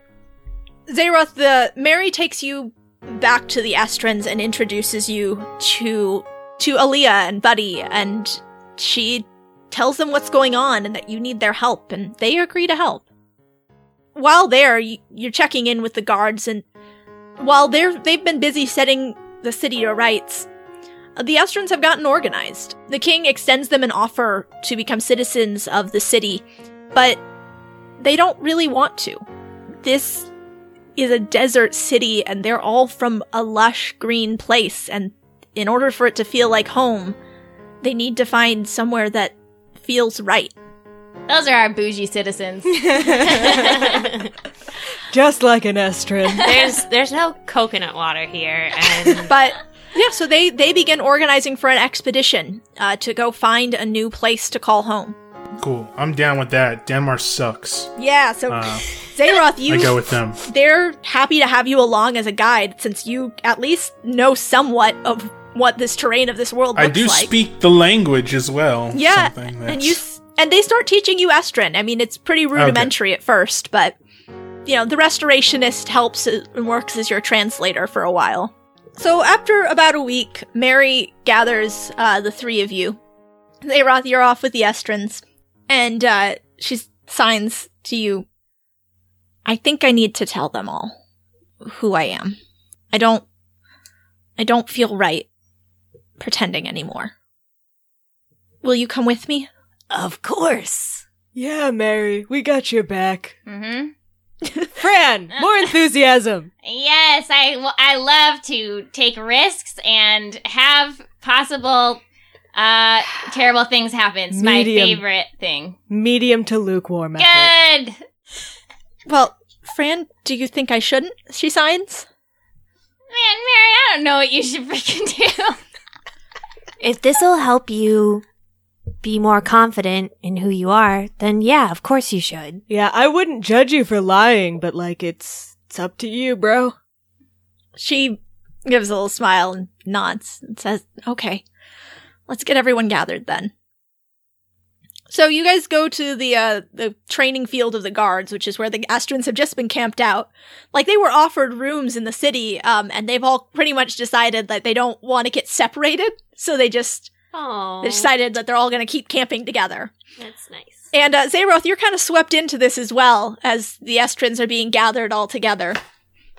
Zeroth, the Mary takes you back to the Estrans and introduces you to to Aaliyah and Buddy, and she tells them what's going on and that you need their help, and they agree to help. While there, you, you're checking in with the guards, and while they're they've been busy setting the city to rights, uh, the Estrans have gotten organized. The king extends them an offer to become citizens of the city, but they don't really want to. This is a desert city and they're all from a lush green place and in order for it to feel like home, they need to find somewhere that feels right. Those are our bougie citizens. Just like an Estrin. There's there's no coconut water here, and But yeah, so they they begin organizing for an expedition uh, to go find a new place to call home. Cool. I'm down with that. Danmar sucks. Yeah, so Uh, Zayroth, I go with them. they're happy to have you along as a guide since you at least know somewhat of what this terrain of this world I do like. speak the language as well. Yeah, and you s- and they start teaching you Estrin. I mean, it's pretty rudimentary at first, but you know, the restorationist helps and works as your translator for a while. So after about a week, Mary gathers uh, the three of you. Zayroth, you're off with the Estrins, and uh, she signs to you. I think I need to tell them all who I am. I don't. I don't feel right pretending anymore. Will you come with me? Of course. Yeah, Mary, we got your back. hmm Fran, more enthusiasm. Yes, I, well, I love to take risks and have possible uh terrible things happen. It's my favorite thing. Medium to lukewarm effort. Good. Well, Fran, do you think I shouldn't? She signs. Man, Mary, I don't know what you should freaking do. If this will help you be more confident in who you are, then yeah, of course you should. Yeah, I wouldn't judge you for lying, but like it's it's up to you, bro. She gives a little smile and nods and says, "Okay, let's get everyone gathered then." So you guys go to the uh, the training field of the guards, which is where the Astrans have just been camped out. Like they were offered rooms in the city, um, and they've all pretty much decided that they don't want to get separated, so they just Oh, they decided that they're all going to keep camping together. that's nice. And uh, Zayroth, you're kind of swept into this as well as the Estrins are being gathered all together.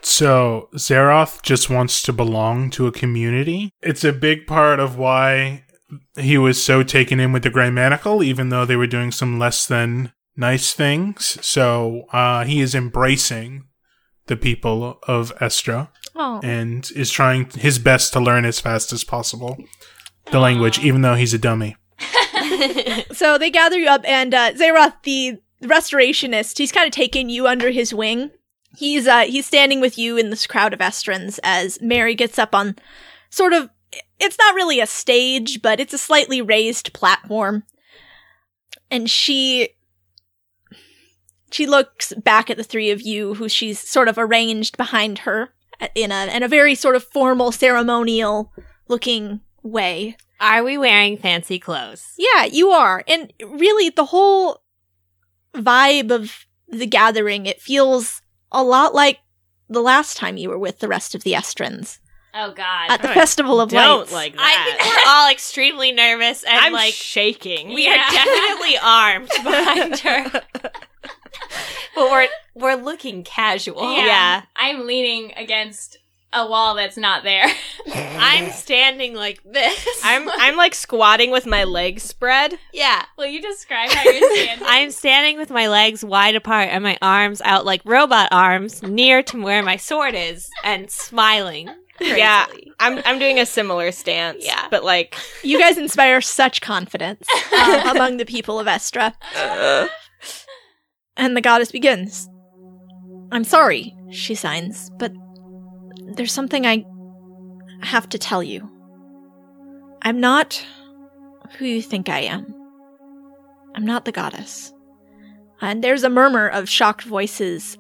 So Zeroth just wants to belong to a community. It's a big part of why he was so taken in with the Grey Manacle, even though they were doing some less than nice things. So uh, he is embracing the people of Estra Oh, and is trying his best to learn as fast as possible the language, even though he's a dummy. so they gather you up, and uh, Zayroth, the restorationist, he's kind of taken you under his wing. He's uh, he's standing with you in this crowd of Estrans as Mary gets up on sort of. It's not really a stage, but it's a slightly raised platform, and she she looks back at the three of you, who she's sort of arranged behind her in a in a very sort of formal, ceremonial looking way. Are we wearing fancy clothes? Yeah, you are. And really the whole vibe of the gathering, it feels a lot like the last time you were with the rest of the Estrans Oh God. at the I Festival of Don't Lights. like I think that. we're all extremely nervous and I'm like shaking. we are definitely armed behind her. but we're we're looking casual. Yeah. Yeah. I'm leaning against a wall that's not there. I'm standing like this. I'm I'm like squatting with my legs spread. yeah. Will you describe how you're standing? I'm standing with my legs wide apart and my arms out like robot arms near to where my sword is and smiling. Yeah. I'm I'm doing a similar stance. Yeah. but like You guys inspire such confidence um, among the people of Estra. And the goddess begins. I'm sorry, she signs, but there's something I have to tell you. I'm not who you think I am. I'm not the goddess. And there's a murmur of shocked voices,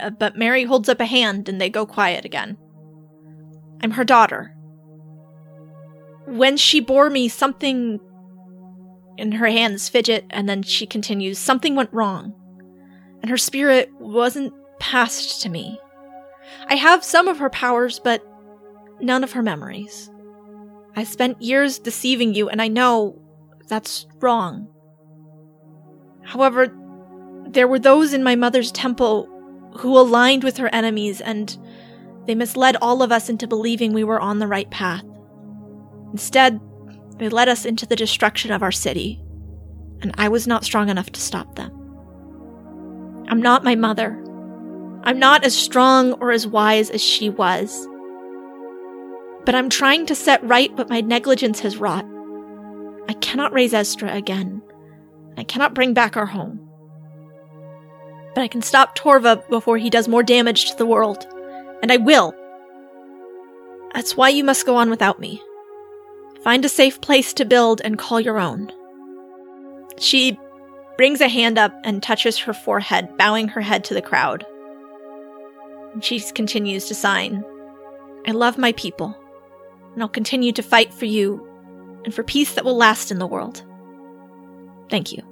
uh, but Mary holds up a hand and they go quiet again. I'm her daughter. When she bore me, something in her hands fidget, and then she continues, Something went wrong, and her spirit wasn't passed to me. I have some of her powers, but none of her memories. I spent years deceiving you, and I know that's wrong. However, there were those in my mother's temple who aligned with her enemies, and they misled all of us into believing we were on the right path. Instead, they led us into the destruction of our city, and I was not strong enough to stop them. I'm not my mother. I'm not as strong or as wise as she was. But I'm trying to set right what my negligence has wrought. I cannot raise Estra again. I cannot bring back our home. But I can stop Torva before he does more damage to the world. And I will. That's why you must go on without me. Find a safe place to build and call your own. She brings a hand up and touches her forehead, bowing her head to the crowd. She continues to sign I love my people, and I'll continue to fight for you and for peace that will last in the world. Thank you.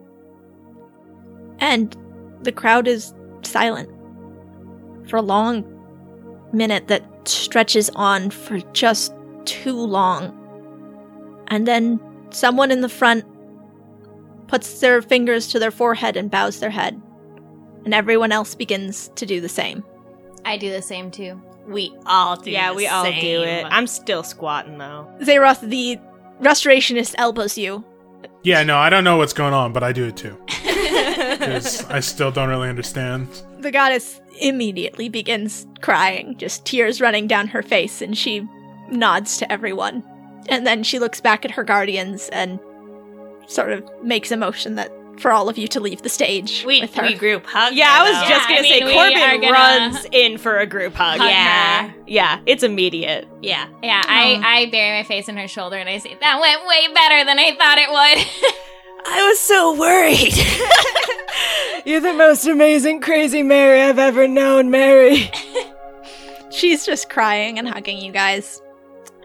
And the crowd is silent for a long minute that stretches on for just too long. And then someone in the front puts their fingers to their forehead and bows their head. And everyone else begins to do the same. I do the same too. We all do. yeah, the we all do it. I'm still squatting though. Zeroth, the restorationist, elbows you. Yeah, no, I don't know what's going on, but I do it too. Because I still don't really understand. The goddess immediately begins crying, just tears running down her face, and she nods to everyone. And then she looks back at her guardians and sort of makes a motion that for all of you to leave the stage We, with her. we group hug. Yeah, I was her, just Yeah, gonna I say mean, we Corbin gonna runs in for a group hug. hug yeah, her. yeah, it's immediate. though. Yeah. Yeah, I, um, I bury my face in her shoulder and I say, that went way better than I thought it would. I was so worried. You're the most amazing, crazy Mary I've ever known, Mary. She's just crying and hugging you guys.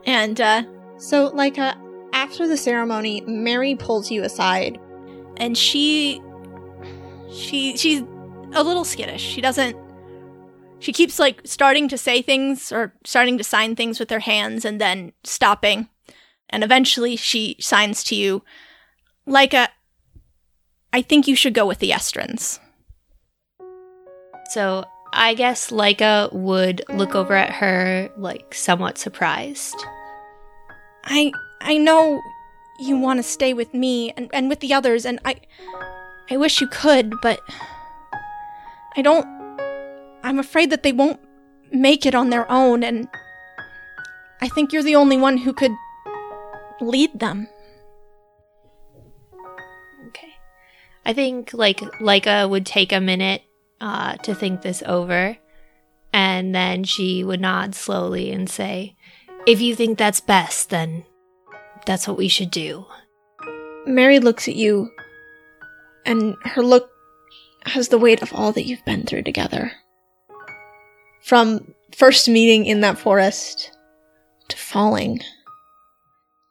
And uh So, like, uh, after the ceremony, Mary pulls you aside. and she she she's a little skittish. She doesn't she keeps like starting to say things or starting to sign things with her hands and then stopping. And eventually she signs to you like a I think you should go with the Estrans. So I guess Leica would look over at her like somewhat surprised. I I know you want to stay with me and, and with the others and I I wish you could, but I don't I'm afraid that they won't make it on their own and I think you're the only one who could lead them. I think like Leica would take a minute uh, to think this over, and then she would nod slowly and say, "If you think that's best, then that's what we should do." Mary looks at you, and her look has the weight of all that you've been through together. From first meeting in that forest, to falling,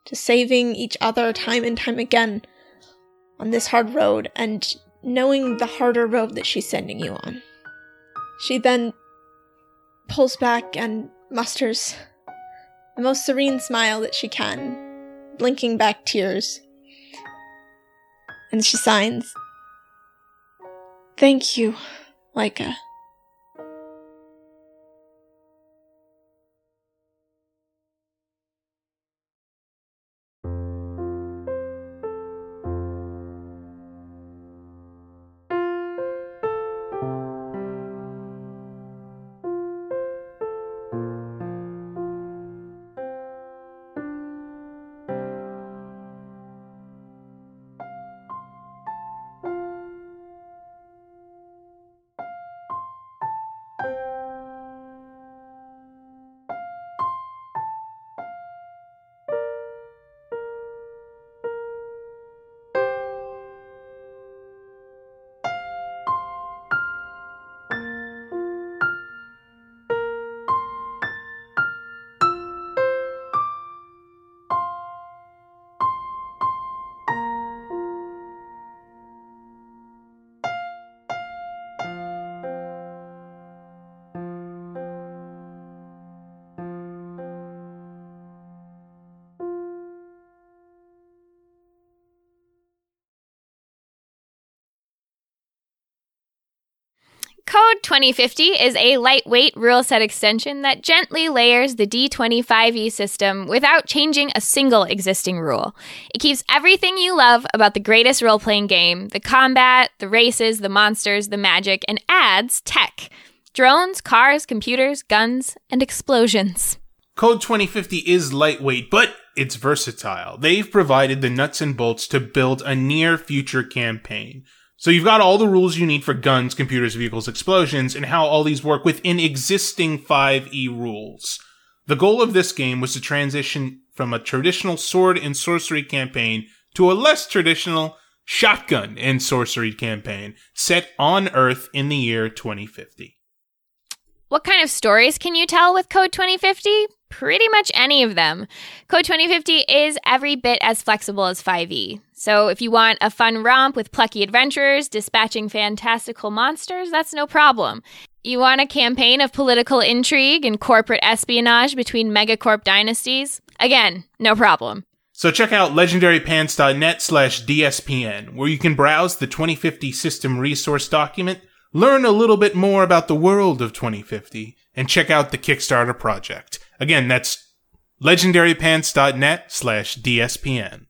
to saving each other time and time again on this hard road, and knowing the harder road that she's sending you on. She then pulls back and musters the most serene smile that she can, blinking back tears. And she signs, Thank you, Leica. Code 2050 is a lightweight rule set extension that gently layers the D&D 5E system without changing a single existing rule. It keeps everything you love about the greatest role playing game the combat, the races, the monsters, the magic, and adds tech drones, cars, computers, guns, and explosions. Code 2050 is lightweight, but it's versatile. They've provided the nuts and bolts to build a near future campaign. So you've got all the rules you need for guns, computers, vehicles, explosions, and how all these work within existing 5e rules. The goal of this game was to transition from a traditional sword and sorcery campaign to a less traditional shotgun and sorcery campaign set on Earth in the year 2050. What kind of stories can you tell with Code 2050? Pretty much any of them. Code 2050 is every bit as flexible as 5e. So if you want a fun romp with plucky adventurers dispatching fantastical monsters, that's no problem. You want a campaign of political intrigue and corporate espionage between megacorp dynasties? Again, no problem. So check out legendarypants.net slash DSPN, where you can browse the 2050 system resource document, learn a little bit more about the world of 2050, and check out the Kickstarter project. Again, that's legendarypants.net slash DSPN.